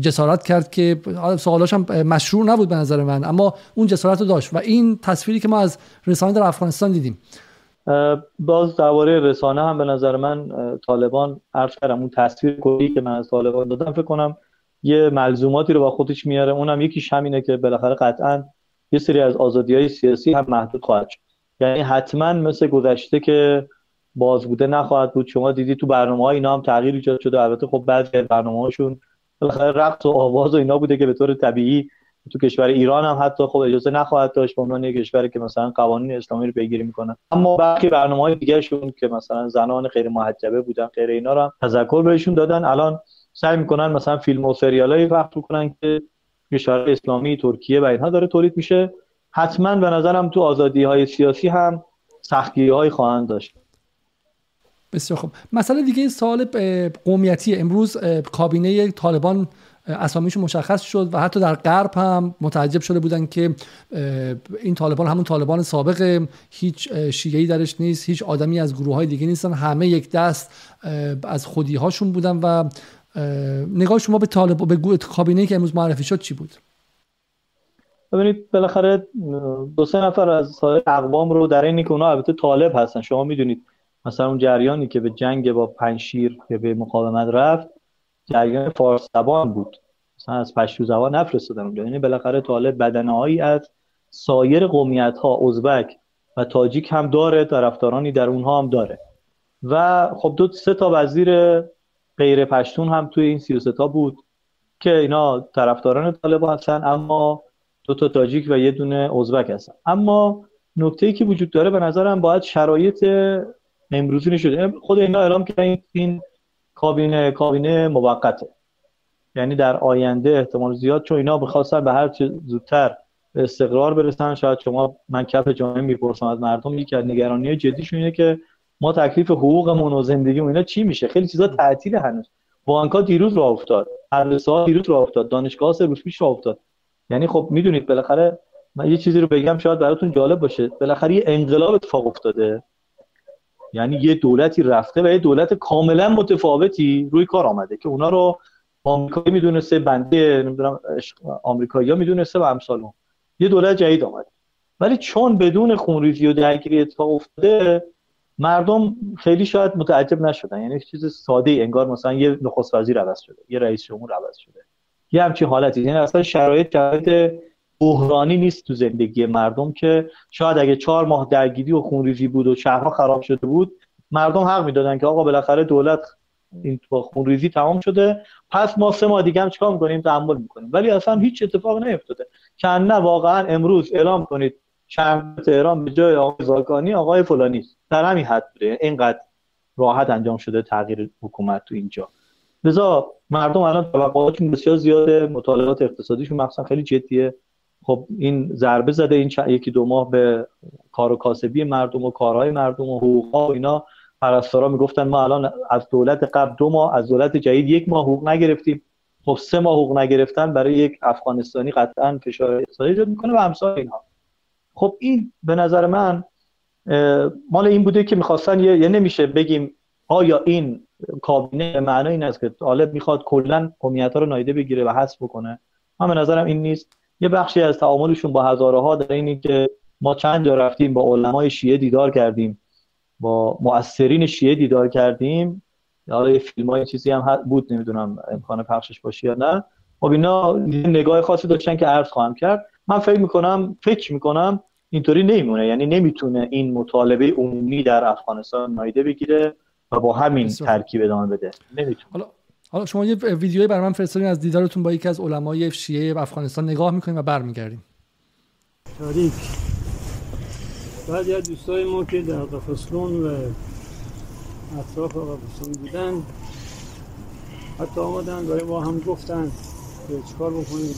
جسارت کرد که سوالاش هم مشروع نبود به نظر من اما اون جسارت رو داشت. و این تصویری که ما از رسانه در افغانستان دیدیم. باز درباره رسانه هم به نظر من طالبان عرض کردم. اون تصویر کلی که من از طالبان دادم فکر کنم یه ملزوماتی رو با خودش میاره. اونم یکیش همینه که بالاخره قطعا یه سری از آزادی های سیاسی هم محدود خواهد شد. یعنی حتما مثل گذشته که باز بوده نخواهد بود. شما دیدی تو برنامه های اینا هم تغییر ایجاد شده. البته خب بعضی از برنامه هاشون بالاخره رقص و آواز و اینا بوده که به طور طبیعی تو کشور ایران هم حتی خب اجازه نخواهد داشت. به عنوان یک کشوری که مثلا قوانین اسلامی رو پیگیری می‌کنه. اما برخی برنامه های دیگه شون که مثلا زنان غیر محجبه بودن غیر اینا رو هم تذکر بهشون دادن. الان سعی می‌کنن مثلا فیلم و سریالایی پخش کنن که کشور اسلامی ترکیه و اینها داره تولید میشه. حتما به نظرم تو آزادی های سیاسی هم سختی های خواهند داشت. بسیار خوب. مسئله دیگه سوال قومیتی. امروز کابینه طالبان اسامیش مشخص شد و حتی در غرب هم متعجب شده بودن که این طالبان همون طالبان سابق. هیچ شیعی درش نیست هیچ آدمی از گروه های دیگه نیستن. همه یک دست از خودی هاشون بودن و نگاه شما به طالب به کابینه که امروز معرفی شد چی بود؟ ببینید بالاخره دو سه نفر از سایر اقوام رو در اینی که اونا البته طالب هستن. شما می‌دونید مثلا اون جریانی که به جنگ با پنشیر که به مقاومت رفت جریان فارس زبان بود. مثلا از پشتو زبان نفرستادن اونجا. یعنی بالاخره طالب بدنهایی از سایر قومیت ها ازبک و تاجیک هم داره طرفدارانی در اونها هم داره. و خب دو سه تا وزیر غیر پشتون هم توی این 33 تا بود که اینا طرفداران طالبان هستن اما دو تا تاجیک و یه دونه ازبک هستن. اما نکته ای که وجود داره به نظرم باید شرایط امروزی نشده خود اینا اعلام کردن این کابینه کابینه موقته. یعنی در آینده احتمال زیاد چون اینا بخواستن به هر چه زودتر استقرار برسن شاید شما من کف جامعه می‌پرسم از مردم. یکی از نگرانی جدیشون اینه که ما تکلیف حقوقمون و زندگیمون اینا چی میشه؟ خیلی چیزا تعطیل هنوز. بانک‌ها دیروز راه افتاد. مدرسه‌ها دیروز راه افتاد. دانشگاه سه روز پیش راه افتاد. یعنی خب می‌دونید بالاخره من یه چیزی رو بگم شاید براتون جالب باشه. بالاخره یه انقلاب اتفاق افتاده. یعنی یه دولتی رفته و یه دولت کاملا متفاوتی روی کار آمده که اونا رو آمریکایی می‌دونسته بنده نمی‌دونم آمریکایی‌ها می‌دونسته و امثال یه دولت جدید آمده. ولی چون بدون خونریزی و درگیری اتفاق افتاده مردم خیلی شاید متعجب نشدن. یعنی چیز ساده ای انگار مثلا یه نخست وزیر عوض شده یه رئیس جمهور عوض شده. یه همچین حالتی. یعنی اصلا شرایط شرایط بحرانی نیست تو زندگی مردم که شاید اگه چهار ماه درگیری و خونریزی بود و شهرها خراب شده بود مردم حق می‌دادن که آقا بالاخره دولت این خونریزی تمام شده. پس ما سه ماه دیگه هم چیکار می‌کنیم؟ تحمل می‌کنیم. ولی اصلا هیچ اتفاق نیفتاده. که نه واقعا امروز اعلام کنید شهر تهران به جای آقای زاکانی آقای فلانی. در همین حد بوده. اینقدر راحت انجام شده تغییر حکومت تو اینجا. لذا مردم الان توقعاتشون بسیار زیاده. مطالعات اقتصادیشون مثلا خیلی جدیه. خب این ضربه زده این یکی دو ماه به کار و کاسبی مردم و کارهای مردم و حقوقها و اینا. پرستارا می‌گفتن ما الان از دولت قبل دو ماه از دولت جدید یک ماه حقوق نگرفتیم. خب سه ماه حقوق نگرفتن برای یک افغانستانی قطعا فشار اقتصادی ایجاد می‌کنه و امثال اینها. خب این به نظر من مال این بوده که می‌خواستن یه, نمیشه بگیم آیا این کابینه معنی این است که طالب می‌خواد کلا قومیت ها رو نایده بگیره و حذف بکنه. من به نظرم این نیست. یه بخشی از تعاملشون با هزاره ها در اینی که ما چند جا رفتیم با علمای شیعه دیدار کردیم. با مؤثرین شیعه دیدار کردیم. حالا یه فیلم های چیزی هم بود نمی‌دونم امکان پخشش باشه یا نه. خب اینا نگاه خاصی داشتن که عرض خواهم کرد. من فکر می‌کنم فکر می‌کنم اینطوری نمیمونه. یعنی نمی‌تونه این مطالبه عمومی در افغانستان نایده بگیره و با همین ترکیب ادامه بده. نمی‌تونه. حالا شما یه ویدیویی برای من فرستادین از دیدارتون با یکی از علمای شیعه افغانستان نگاه می‌کنیم و برمیگردیم. تاریک. بعد یا دوستای ما که در قفصلون و اطراف قفصلون بودن حتی آمدن برای ما هم گفتن که چکار بکنیم.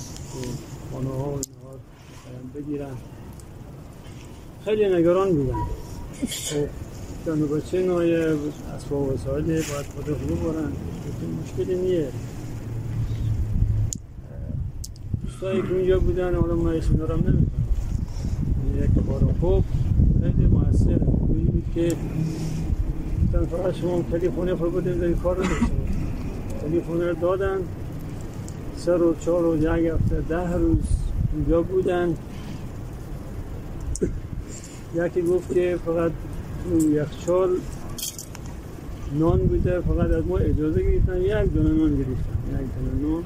خانه ها و بگیرن. خیلی نگران بودن. خب جان بچه نای اسباب وسایل باید خود رو برن مشکلی نیه دوستایی که اونجا بودن حالا ما ایشون رو نمی‌کنم یک بار خوب خیلی موثر. بود که گفتن فقط شما تلیفون خود بودیم در کار رو داشتیم تلیفون رو دادن. سه روز چهار روز یک هفته ده روز اونجا بودن. یکی گفت که فقط یخچال نان بوده فقط از ما اجازه گرفتن یک دونه نان گرفتن یک دونه نان.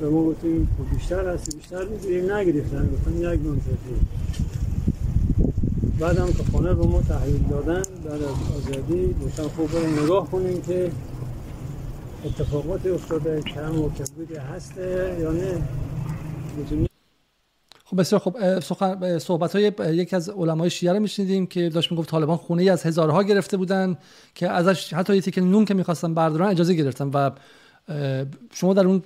و ما گفتیم خب بیشتر هستی بیشتر می‌گیریم نگرفتن گفتن یک نان کفی بعد هم که خانه رو ما تحویل دادن بعد از آزادی گفتن خوب بریم نگاه کنیم که اتفاقات افتاده کم و کبودی هسته یا نه. خب بسیار خب صحبت های یکی از علمای شیعه رو میشنیدیم که داشت می‌گفت طالبان خونه ای از هزارها گرفته بودن که ازش حتی یه تیکه نون که می‌خواستن بردارن اجازه گرفتن و شما در اون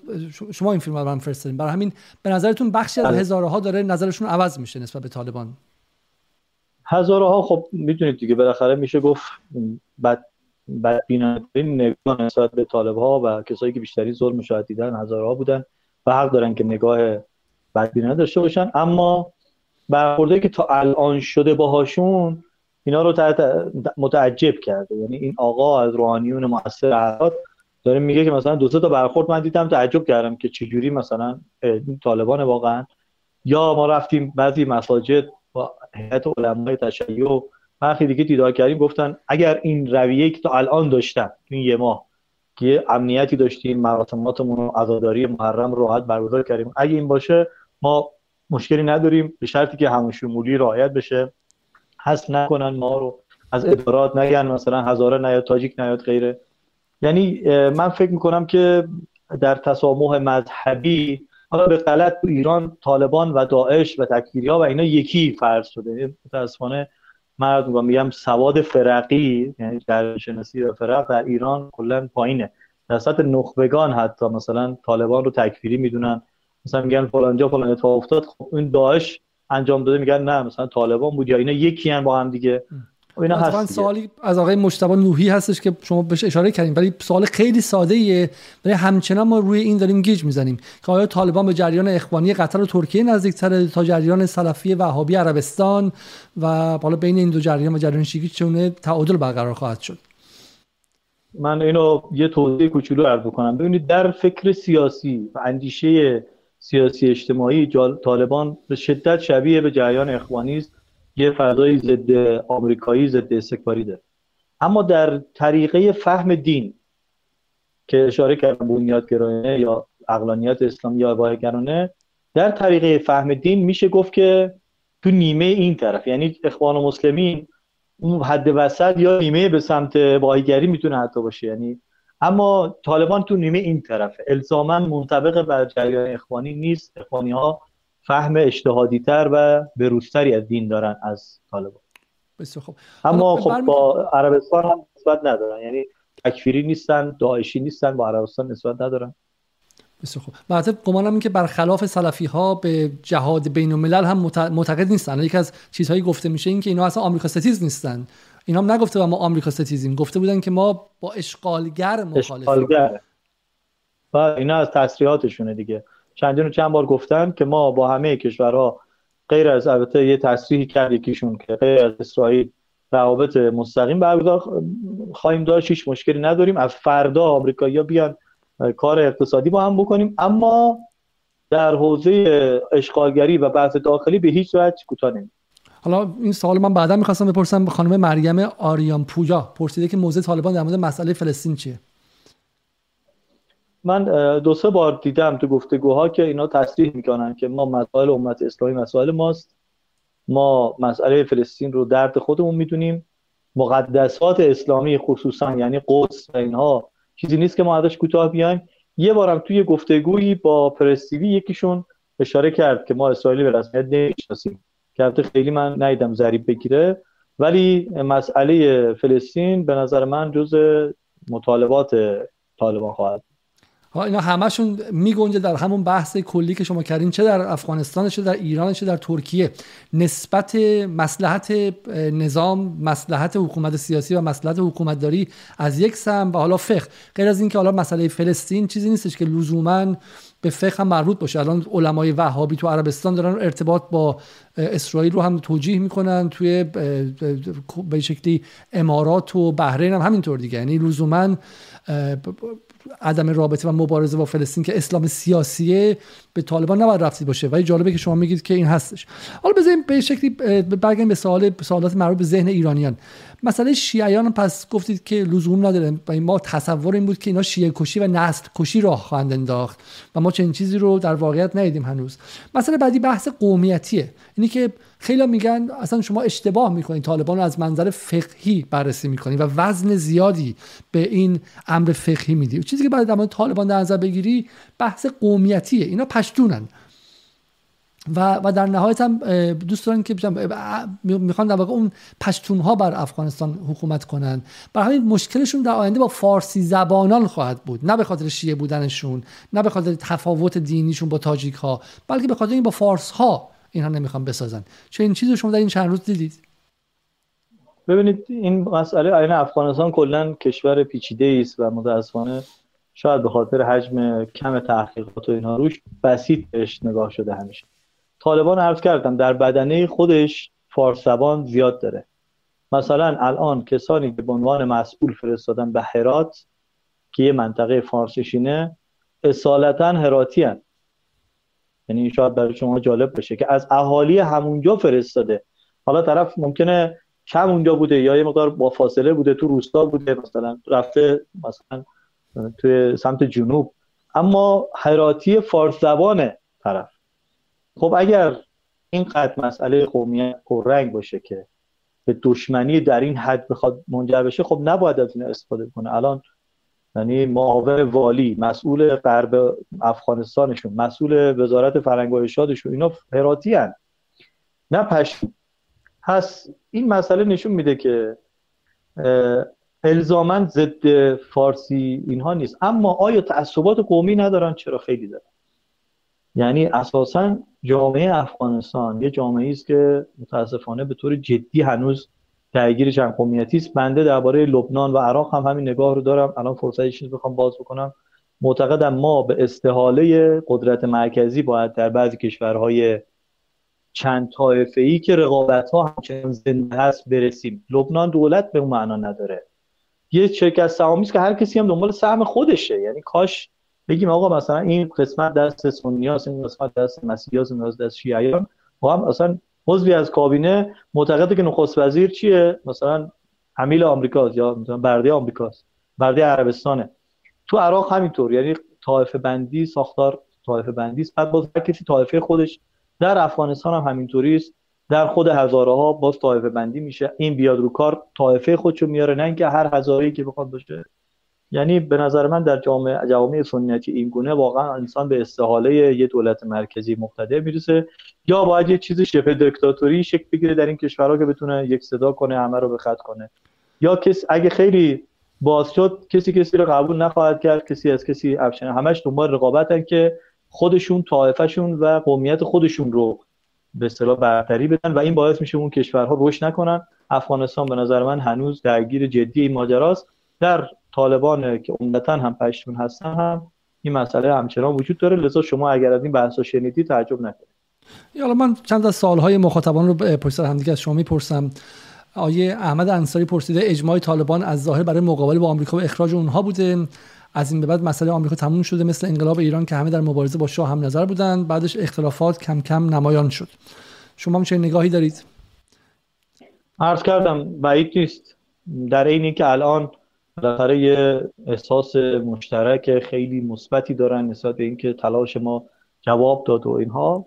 شما این فیلم رو هم فرستادین برای همین به نظرتون بخشی از بله. هزارها داره نظرشون عوض میشه نسبت به طالبان هزارها خب می‌دونید دیگه بالاخره میشه گفت بد بدبینانترین نگاه نسبت به طالب ها و کسایی که بیشتری ظلم شاید دیدن هزارها بودن و حق دارن که نگاه بدبینانه داشته باشن. اما برخورده که تا الان شده باهاشون اینا رو متعجب کرده. یعنی این آقا از روحانیون مؤثر عراق داره میگه که مثلا دو تا برخورد من دیدم تعجب کردم که چجوری مثلا طالبان واقعا. یا ما رفتیم بعضی مساجد با هیئت علمای تشیع برخی دیگه دیدار کردیم گفتن اگر این رویه که تا الان داشتن این یه ماه که امنیتی داشتیم مراسماتمون عزاداری محرم راحت برگزار کردیم. اگه این باشه ما مشکلی نداریم به شرطی که همون شمولی رعایت بشه. حس نکنن ما رو از ادارات نگن مثلا هزاره نیاد تاجیک نیاد غیره. یعنی من فکر می‌کنم که در تسامح مذهبی حالا به غلط تو ایران طالبان و داعش و تکفیری ها و اینا یکی فرض شده. متاسفانه من میگم میگم سواد فرقی یعنی در شناسی و فرق در ایران کلا پایینه. در سطح نخبگان حتی مثلا طالبان رو تکفیری می‌دونن. مثلا میگن فلانجا فلان اتفاق افتاد خب این داعش انجام داده میگن نه مثلا طالبان بود یا اینا یکی با هم دیگه. اینا هست سوالی از آقای مجتبی نوحی هستش که شما بهش اشاره کردیم ولی سوال خیلی ساده ایه ولی همچنان ما روی این داریم گیج می‌زنیم که آیا طالبان به جریان اخوانی قطر و ترکیه نزدیکتر تا جریان سلفی وهابی عربستان و بالا بین این دو جریان و جریان شیعی چونه تعادل برقرار خواهد شد؟ من اینو یه توضیح کوچولو عرض کنم ببینید در فکر سیاسی و اندیشه سیاسی اجتماعی طالبان به شدت شبیه به جریان اخوانی است. یه فضای ضد آمریکایی ضد استکباری داره. اما در طریقه فهم دین که اشاره کردم بنیادگرایانه یا اقلانیت اسلامی یا گرانه در طریقه فهم دین میشه گفت که تو نیمه این طرف یعنی اخوان و مسلمین اون حد وسط یا نیمه به سمت باهیگری می‌تونه حتی باشه. یعنی اما طالبان تو نیمه این طرفه. الزاما منطبق بر جریان اخوانی نیست. اخوانی ها فهم اجتهادی تر و بروزتری از دین دارن از طالبان. بسیار خوب. اما خب با عربستان هم نسبت ندارن. یعنی تکفیری نیستن داعشی نیستن با عربستان نسبت ندارن. بسیار خوب. البته گمانم این که برخلاف سلفی ها به جهاد بین الملل هم معتقد نیستن. یکی از چیزهایی گفته میشه این که اینا اصلا آمریکا ستیز نیستن. اینا هم نگفته و ما آمریکا ستیزیم. گفته بودن که ما با اشغالگر مخالفیم. اشغالگر. اینا از تصریحاتشونه دیگه. چندین و چند بار گفتن که ما با همه کشورها غیر از البته یه تصریحی کرد یکیشون که غیر از اسرائیل روابط مستقیم برگزار خواهیم داشت هیچ مشکلی نداریم. از فردا آمریکایی‌ها بیان کار اقتصادی با هم بکنیم. اما در حوزه اشغالگری و بحث داخلی به هیچ وجه کوتاه حالا این سوال من بعدا می‌خواستم بپرسم به خانم مریم آریان پویا پرسیده که موضع طالبان در مورد مسئله فلسطین چیه؟ من دو سه بار دیدم تو گفتگوها که اینا تصریح می‌کنن که ما مسائل امت اسلامی مسائل ماست. ما مسئله فلسطین رو درد خودمون می‌دونیم. مقدسات اسلامی خصوصا یعنی قدس و اینها چیزی نیست که ما ازش کوتاه بیایم. یه بارم توی گفتگویی با پرستیوی یکیشون اشاره کرد که ما اسرائیلی به رسمیت نمی‌شناسیم. که خیلی من ندیدم ضریب بگیره. ولی مسئله فلسطین به نظر من جز مطالبات طالبان خواهد اینا همشون میگنجه در همون بحث کلی که شما کردین چه در افغانستان چه در ایران چه در ترکیه. نسبت مسلحت نظام مسلحت حکومت سیاسی و مسلحت حکومت داری از یک سم و حالا فقه. غیر از اینکه حالا مسئله فلسطین چیزی نیستش که لزوما به فقه هم مربوط باشه. الان علمای وهابی تو عربستان دارن ارتباط با اسرائیل رو هم توجیه می‌کنن توی به شکلی امارات و بحرین هم همینطور دیگه. یعنی لزوما عدم رابطه و مبارزه با فلسطین که اسلام سیاسیه به طالبان نباید رفتی باشه. ولی جالبه که شما میگید که این هستش. حالا بزنیم به شکلی برگردیم به سوال سوالات مربوط به ذهن ایرانیان. مسئله شیعیان پس گفتید که لزوم نداره. و ما تصور این بود که اینا شیعه کشی و نسل کشی راه خواهند انداخت. و ما چنین چیزی رو در واقعیت ندیدیم هنوز. مسئله بعدی بحث قومیتیه. اینی که خیلی میگن اصلا شما اشتباه می‌کنید. طالبان رو از منظر فقهی بررسی می‌کنید و وزن زیادی به این امر فقهی میدی. چیزی که بعد در طالبان در نظر بگیری بحث قومیتیه. اینا پشتونن. و, و در نهایت هم دوست دارن که می‌خوان در واقع اون پشتون ها بر افغانستان حکومت کنن. برای همین مشکلشون در آینده با فارسی زبانان خواهد بود. نه به خاطر شیعه بودنشون نه به خاطر تفاوت دینیشون با تاجیک ها بلکه به خاطر این با فارس ها اینها نمی‌خوان بسازن. چه این چیزی شما در این چند روز دیدید؟ ببینید این مسئله آینه افغانستان کلا کشور پیچیده است و متاسفانه شاید به خاطر حجم کم تحقیقات و اینها روش بهش نگاه شده همیشه. طالبان عرض کردم در بدنه خودش فارس زبان زیاد داره. مثلا الان کسانی که به عنوان مسئول فرستادن به هرات که یه منطقه فارسشینه اصالتا هراتی هن. یعنی شاید برای شما جالب باشه که از اهالی همونجا فرستاده. حالا طرف ممکنه کم اونجا بوده یا یه مقدار با فاصله بوده تو روستا بوده مثلا رفته مثلا توی سمت جنوب. اما هراتی فارس زبانه طرف. خب اگر اینقدر مسئله قومیت رنگ باشه که به دشمنی در این حد بخواد منجر بشه خب نباید از این استفاده کنه. الان یعنی معاون والی مسئول غرب افغانستانشون مسئول وزارت فرهنگ و ارشادشون اینا هراتی هن. نه هست این مسئله نشون میده که الزاما ضد فارسی اینها نیست. اما آیا تعصبات قومی ندارن؟ چرا خیلی دارن؟ یعنی اساسا جامعه افغانستان یه جامعه است که متاسفانه به طور جدی هنوز درگیر جمع قومیتی است. بنده درباره لبنان و عراق هم همین نگاه رو دارم. الان فرصتش نیست بخوام باز بکنم. معتقدم ما به استحاله قدرت مرکزی باید در بعضی کشورهای چند طایفه ای که رقابت ها همچنان زنده هست برسیم. لبنان دولت به اون معنا نداره. یه شرکت سهامی که هر کسی هم دنبال سهم خودشه. یعنی کاش بگیم آقا مثلا این قسمت دست سنیاس این قسمت دست مسیحیاس این دست شیعیان. و هم اصلا عضوی از کابینه معتقده که نخست وزیر چیه؟ مثلا حمیل آمریکاست یا مثلا برده آمریکاست برده عربستانه. تو عراق همینطور. یعنی طایفه بندی ساختار طایفه بندی است. بعد باز کسی طایفه خودش در افغانستان هم همینطوری است. در خود هزاره ها باز طایفه بندی میشه. این بیاد رو کار طایفه خودشو میاره. نه اینکه هر هزاره که بخواد باشه یعنی به نظر من در جامعه جوامع سنتی این گونه واقعا انسان به استحاله یه دولت مرکزی مقتدر می‌رسه یا باید یه چیزی شبه دیکتاتوری شکل بگیره در این کشورها که بتونه یک صدا کنه همه رو به خط کنه. یا کس اگه خیلی باز شد کسی کسی رو قبول نخواهد کرد کسی از کسی افشنه همش دنبال رقابتن که خودشون طایفهشون و قومیت خودشون رو به اصطلاح برتری بدن و این باعث میشه اون کشورها رشد نکنن. افغانستان به نظر من هنوز درگیر جدی این ماجراست. در طالبان که عمدتا هم پشتون هستن هم این مسئله همچنان وجود داره. لذا شما اگر از این بحثا شنیدی تعجب نکنید. حالا من چند از سالهای مخاطبان رو پشت همدیگه از شما می‌پرسم. آیه احمد انصاری پرسیده اجماع طالبان از ظاهر برای مقابله با آمریکا و اخراج اونها بوده. از این به بعد مسئله آمریکا تموم شده مثل انقلاب ایران که همه در مبارزه با شاه هم نظر بودن. بعدش اختلافات کم کم نمایان شد. شما هم چه نگاهی دارید؟ عرض کردم بعید نیست. در این که الان بالاخره یه احساس مشترک خیلی مثبتی دارن نسبت به اینکه تلاش ما جواب داد و اینها.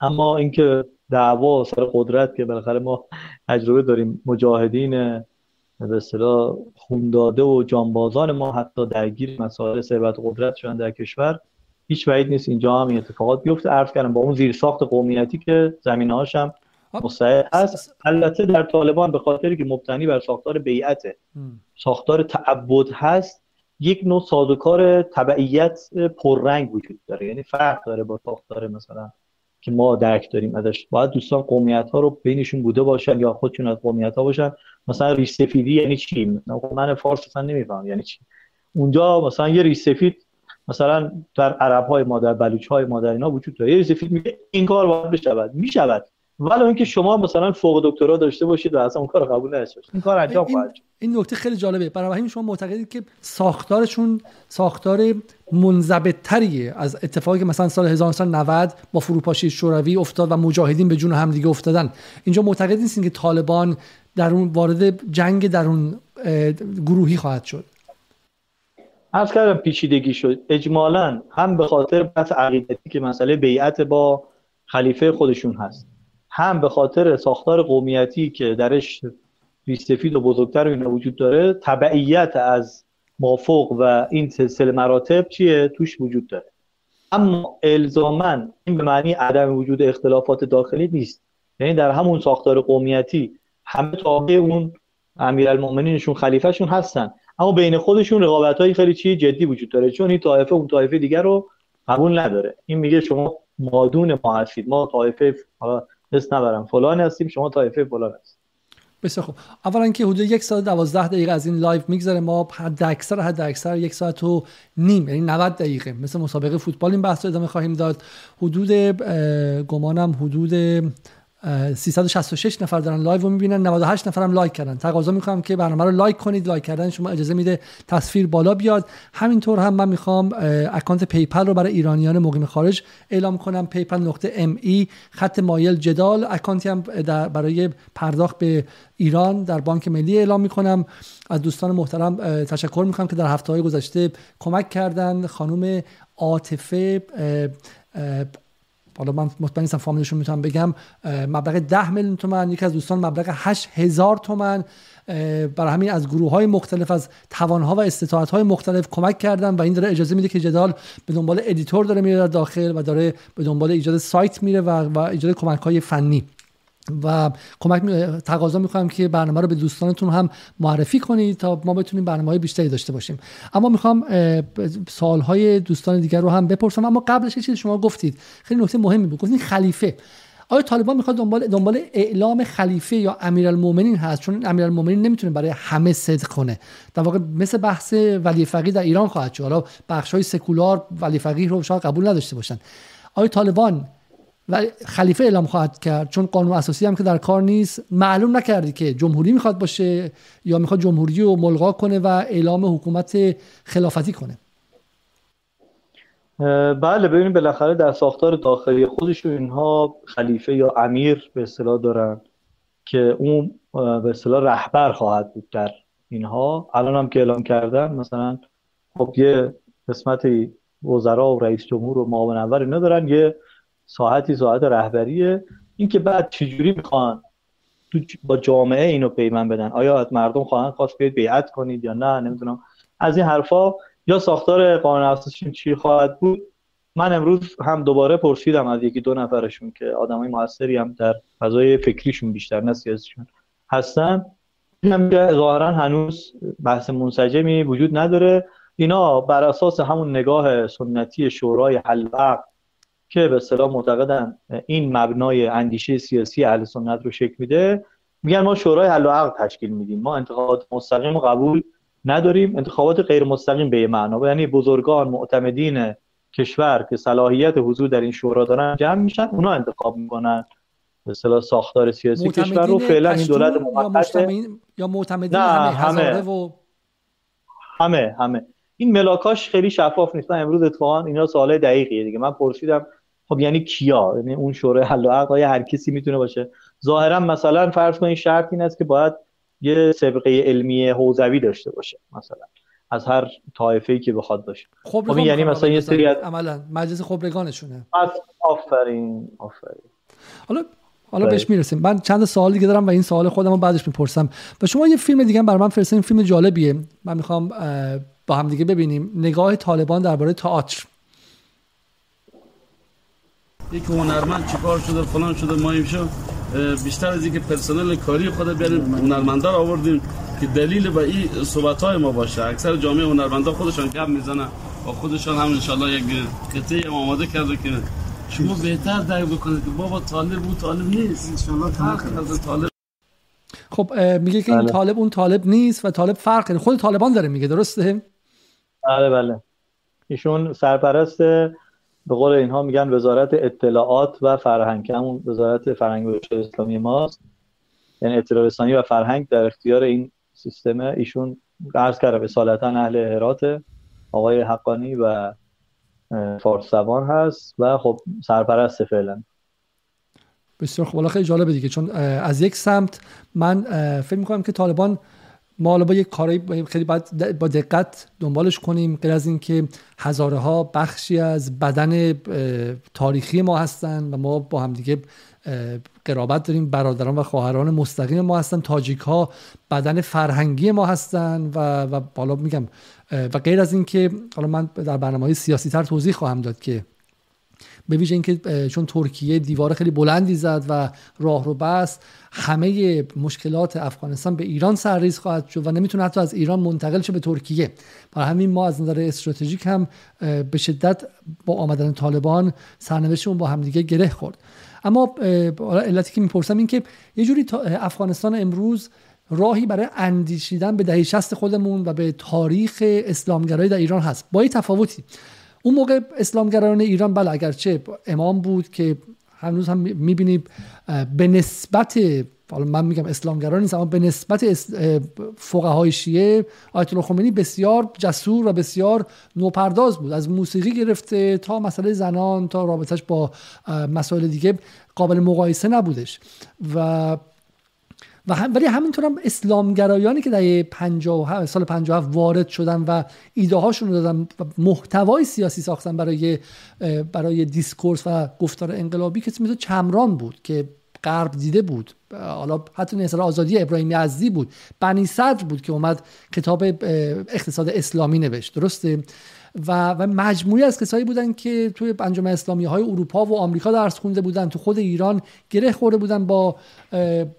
اما اینکه دعوا سر قدرت که بالاخره ما تجربه داریم مجاهدین به اصطلاح خونداده و جانبازان ما حتی درگیر مسائل ثروت قدرت شدن در کشور هیچ بعید نیست. اینجا هم این اتفاقات بیفته. عرض کردم با اون زیرساخت قومیتی که زمینه‌هاش هم مستعد هست. البته در طالبان به خاطری که مبتنی بر ساختار بیعته. ساختار تعبد هست یک نوع سازوکار تبعیت پررنگ وجود داره. یعنی فرق داره با ساختار مثلا که ما درک داریم ازش. باید دوستان قومیت ها رو بینشون بوده باشن یا خودشون از قومیت ها باشن. مثلا ریش سفیدی یعنی چی؟ مثلا من فارس مثلا نمیفهم یعنی چی. اونجا مثلا یه ریش سفید مثلا در عرب های ما در بلوچ های ما در اینا وجود داره. یه ریش سفید میگه این کار باید بشود. می‌شود. ولی اینکه شما مثلا فوق دکترا داشته باشید و اصلا اون کار قبول نشه این کار انجام خواهد این نکته خیلی جالبه. برای همین شما معتقدید که ساختارشون ساختار منضبط تریه از اتفاقی که مثلا سال 1990 با فروپاشی شوروی افتاد و مجاهدین به جون هم دیگه افتادن. اینجا معتقد نیستین که طالبان در اون وارد جنگ در اون گروهی خواهد شد. از کردم پیچیدگی شد. اجمالا هم به خاطر بحث عقیدتی که مسئله بیعت با خلیفه خودشون هست. هم به خاطر ساختار قومیتی که درش ریستفید و بزرگتر اینا وجود داره تبعیت از مافوق و این سلسله مراتب چیه؟ توش وجود داره. اما الزاما این به معنی عدم وجود اختلافات داخلی نیست. یعنی در همون ساختار قومیتی همه تابع اون امیرالمومنینشون خلیفهشون هستن. اما بین خودشون رقابت های خیلی چی جدی وجود داره. چون این طایفه اون طایفه دیگر رو قبول نداره. این میگه شما مادون ما هستید. ما طایفه اسم نبرم فلان هستیم شما طایفه فلان هست بسیار خوب. اولا که حدود یک ساعت دوازده دقیقه از این لایو میگذره. ما حد اکثر حد اکثر یک ساعت و نیم یعنی 90 دقیقه. مثل مسابقه فوتبال این بحث رو ادامه خواهیم داد. حدود گمانم حدود 366 نفر دارن لایو رو می‌بینن 98 نفر هم لایک کردن. تقاضا می‌کنم که برنامه رو لایک کنید لایک کردن شما اجازه میده تصویر بالا بیاد. همینطور هم من می‌خوام اکانت PayPal رو برای ایرانیان مقیم خارج اعلام کنم. PayPal نقطه me خط مایل جدال. اکانتی هم برای پرداخت به ایران در بانک ملی اعلام می‌کنم. از دوستان محترم تشکر می‌کنم که در هفته های گذشته کمک کردن. خانم عاطفه حالا من مطمئن نیستم فامیلشون می‌تونم بگم مبلغ 10 میلیون تومن یکی از دوستان مبلغ 8000 تومن. برای همین از گروه های مختلف از توانها و استطاعت های مختلف کمک کردن و این داره اجازه میده که جدال به دنبال editor داره میره داخل و داره به دنبال ایجاد سایت میره و, و ایجاد کمک های فنی. و کمک تقاضا می‌کنم که برنامه رو به دوستانتون هم معرفی کنید تا ما بتونیم برنامه های بیشتری داشته باشیم. اما می‌خوام سوالهای دوستان دیگر رو هم بپرسم. اما قبلش چیزی شما گفتید. خیلی نکته مهمی بود. گفتید خلیفه. آیا طالبان می‌خواد دنبال دنبال اعلام خلیفه یا امیرالمومنین هست؟ چون امیرالمومنین نمی‌تونه برای همه صدق کنه. در واقع مثل بحث ولی فقیه در ایران خواهد شد. حالا بخش های سکولار ولی فقیه رو شاید قبول نداشته باشن. آیا طالبان و خلیفه اعلام خواهد کرد چون قانون اساسی هم که در کار نیست. معلوم نکردی که جمهوری می‌خواد باشه یا می‌خواد جمهوری رو ملغا کنه و اعلام حکومت خلافتی کنه. بله ببینید بالاخره در ساختار داخلی خودشون اینها خلیفه یا امیر به اصطلاح دارن که اون به اصطلاح رهبر خواهد بود در اینها. الان هم که اعلام کردن مثلا خب یه قسمت وزرا و رئیس جمهور و معاون اول اینا دارن یه ساعتی ساعت رهبریه. اینکه بعد چجوری می‌خوان با جامعه اینو پیمن بدن؟ آیا مردم خواهن خواست بیاید بیعت کنید یا نه؟ نمی‌دونم. از این حرفا یا ساختار قانون اساسیشون چی خواهد بود؟ من امروز هم دوباره پرسیدم از یکی دو نفرشون که آدمای موثری هم در فضای فکریشون بیشتر نه سیاسیشون هستن. هم که ظاهرا هنوز بحث منسجمی وجود نداره. اینا بر اساس همون نگاه سنتی شورای حل که به اصطلاح معتقدن این مبنای اندیشه سیاسی اهل سنت رو شکل میده. میگن ما شورای حل و عقد تشکیل میدیم. ما انتخابات مستقیم قبول نداریم. انتخابات غیر مستقیم به معنا یعنی بزرگان معتمدین کشور که صلاحیت حضور در این شورا دارن جمع میشن اونا انتخاب می‌کنن. به اصطلاح ساختار سیاسی کشور رو فعلا این دولت موقت یا معتمدین همه همه. و... همه همه. این ملاکاش خیلی شفاف نیست. امروز اتفاقا اینا سوالای دقیقیه دیگه. من پرسیدم خب یعنی کیا؟ یعنی اون شورای حل و عقد هر کسی می‌تونه باشه؟ ظاهرا مثلا فرض کنید شرط این است که باید یه سابقه علمی حوزوی داشته باشه مثلا از هر طایفه‌ای که بخواد باشه. خب یعنی مثلا یه سری عملا مجلس خبرگانشونه. آفرین آفرین. حالا حالا بهش می‌رسیم. من چند سوال دیگه دارم و این سوال خودم رو بعدش می‌پرسم. و شما یه فیلم دیگه برای من فرستین فیلم جالبیه. من می‌خوام با هم دیگه ببینیم. نگاه طالبان درباره تئاتر. یک هنرمند چیکار شده فلان شده ما شو بیشتر از اینکه پرسنل کاری خود بیاریم هنرمندا رو آوردیم که دلیل به این صحبت های ما باشه. اکثر جامعه هنرمندا خودشان گپ می‌زنن و خودشان هم ان یک قطعه آماده کرده که شما بهتر درک بکنید که بابا طالب بود طالب نیست. ان طالب خب میگه که این بله. طالب اون طالب نیست و طالب فرق خود طالبان داره میگه درسته؟ بله بله. ایشون سرپرست به قول اینها میگن وزارت اطلاعات و فرهنگ. همون وزارت فرهنگ و اسلامی ماست. یعنی اطلاع رسانی و فرهنگ در اختیار این سیستم ایشون عرض کردم اصالتا اهل هرات. آقای حقانی و فارس زبان هست و خب سرپرست فعلا. بسیار خب خیلی جالبه دیگه چون از یک سمت من فکر می‌کنم که طالبان ما حالا با یک کاری خیلی باید با دقت دنبالش کنیم. غیر از اینکه هزاره ها بخشی از بدن تاریخی ما هستن و ما با هم دیگه قرابت داریم. برادران و خواهران مستقیم ما هستن. تاجیک ها بدن فرهنگی ما هستن و و بالا میگم و غیر از اینکه حالا من در برنامه های سیاسی تر توضیح خواهم داد که به ویژه اینکه چون ترکیه دیوار خیلی بلندی زد و راه رو بست همه مشکلات افغانستان به ایران سرریز خواهد شد و نمی‌تونه حتی از ایران منتقل شه به ترکیه. برای همین ما از نظر استراتژیک هم به شدت با آمدن طالبان سرنوشتمون با همدیگه گره خورد. اما علتی که می‌پرسم این که یه جوری افغانستان امروز راهی برای اندیشیدن به دهه 60 خودمون و به تاریخ اسلامگرایی در ایران هست. با تفاوتی. اون موقع اسلامگرایان ایران بله اگرچه امام بود که هنوز هم می‌بینید به نسبت حالا من میگم اسلامگرا نیست اما به نسبت فقهای شیعه آیت الله خمینی بسیار جسور و بسیار نوپرداز بود. از موسیقی گرفته تا مسئله زنان تا رابطش با مسائل دیگه قابل مقایسه نبودش. و و هم ولی همینطور هم اسلامگرایانی که در 50 سال 57 وارد شدن و ایده هاشون رو دادن محتوای سیاسی ساختن برای برای دیسکورس و گفتار انقلابی کسی مثل چمران بود که غرب دیده بود. حالا حتی نصر آزادی ابراهیمی عزیزی بود. بنی صدر بود که اومد کتاب اقتصاد اسلامی نوشت. درسته؟ و, و مجموعی از کسایی بودن که توی انجام اسلامی های اروپا و آمریکا درس خونده بودن تو خود ایران گره خورده بودن با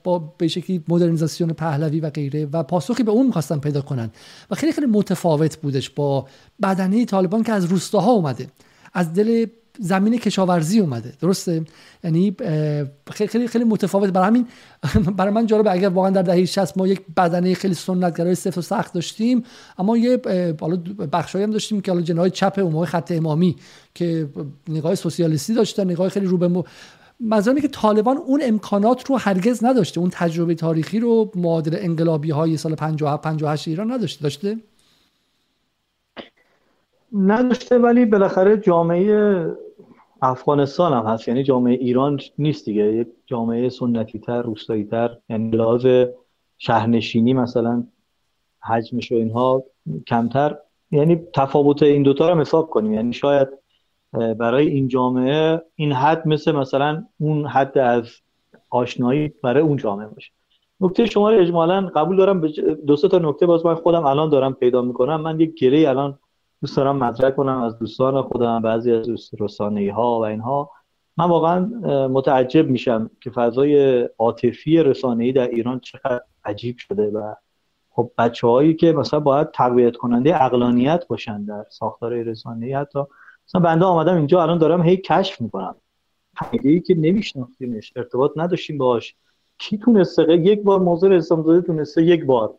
با به شکلی مدرنیزاسیون پهلوی و غیره و پاسخی به اون می‌خواستن پیدا کنن. و خیلی خیلی متفاوت بودش با بدنه طالبان که از روستاها اومده. از دل زمین کشاورزی اومده. درسته؟ یعنی خیلی خیلی متفاوت. برای همین برای من جالبه اگر واقعا در دهه 60 ما یک بدنه خیلی سنتگرای سفت و سخت داشتیم اما یه حالا بخشایی هم داشتیم که حالا جناح چپ اون خط امامی که نگاه سوسیالیستی داشتن نگاه خیلی رو به مثلا که طالبان اون امکانات رو هرگز نداشته. اون تجربه تاریخی رو معادل انقلابی های سال 57 58 ایران نداشته. داشته؟ نداشته ولی بالاخره جامعه افغانستان هم هست. یعنی جامعه ایران نیست دیگه. یک جامعه سنتی تر روستایی تر یعنی لحاظ شهرنشینی مثلا حجمش و اینها کمتر. یعنی تفاوت این دوتا رو حساب کنیم. یعنی شاید برای این جامعه این حد مثل مثلا اون حد از آشنایی برای اون جامعه باشه. نکته شما رو اجمالا قبول دارم. دو تا نکته باز من خودم الان دارم پیدا می‌کنم. من یک گره الان دوست دارم مطرح کنم از دوستان خودم بعضی از دوست رسانه ها و اینها. من واقعا متعجب میشم که فضای عاطفی رسانه‌ای در ایران چقدر عجیب شده و خب بچه هایی که مثلا باید تقویت کننده اقلانیت باشن در ساختار رسانه‌ای حتی. مثلا بنده آمدم اینجا الان دارم هی کشف می‌کنم. ای که نمیشناختیمش ارتباط نداشتیم باش کی تونسته؟ یک بار موضوع اسلام تونسته یک بار.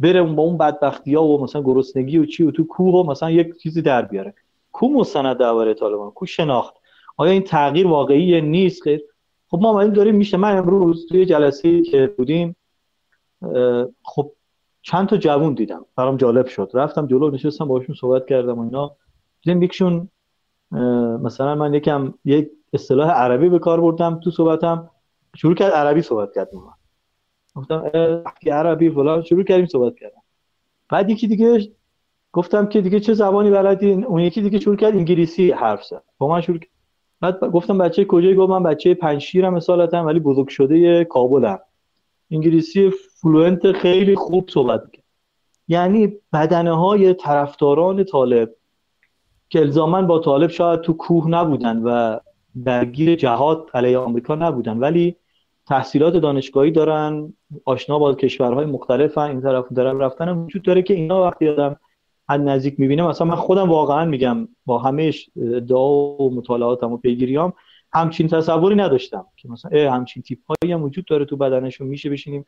بره با اون بدبختی ها و مثلا گرسنگی و چی و تو کوه و مثلا یک چیزی در بیاره. کو مستند درباره طالبان؟ کو شناخت؟ آیا این تغییر واقعی نیست؟ خیر. خب ما این داریم میشه. من امروز توی جلسه که بودیم خب چند تا جوون دیدم. برام جالب شد. رفتم جلو نشستم باشون صحبت کردم و اینا. دیدم یکشون مثلا من یکم یک اصطلاح عربی به کار بردم تو صحبتم. شروع کرد عربی صحبت کرد من گفتم عربی فلان. شروع کردیم صحبت کردم بعد یکی دیگه گفتم که دیگه چه زبانی بلدین اون یکی دیگه شروع کرد انگلیسی حرف زد. با من شروع بعد گفتم بچه کجایی؟ گفت من بچه پنشیرم مثالتم ولی بزرگ شده کابلم. انگلیسی فلوئنت خیلی خوب صحبت کرد. یعنی بدنه های طرفداران طالب که الزاما با طالب شاید تو کوه نبودن و درگیر جهاد علیه آمریکا نبودن ولی تحصیلات دانشگاهی دارن آشنا با کشورهای مختلف این طرف دارن رفتن وجود داره که اینا وقتی آدم از نزدیک می‌بینه مثلا من خودم واقعا میگم با همه ادعا و مطالعاتم و پیگیریام همچین تصوری نداشتم که مثلا همچین تیپ هایی هم وجود داره تو بدنشون میشه بشینیم.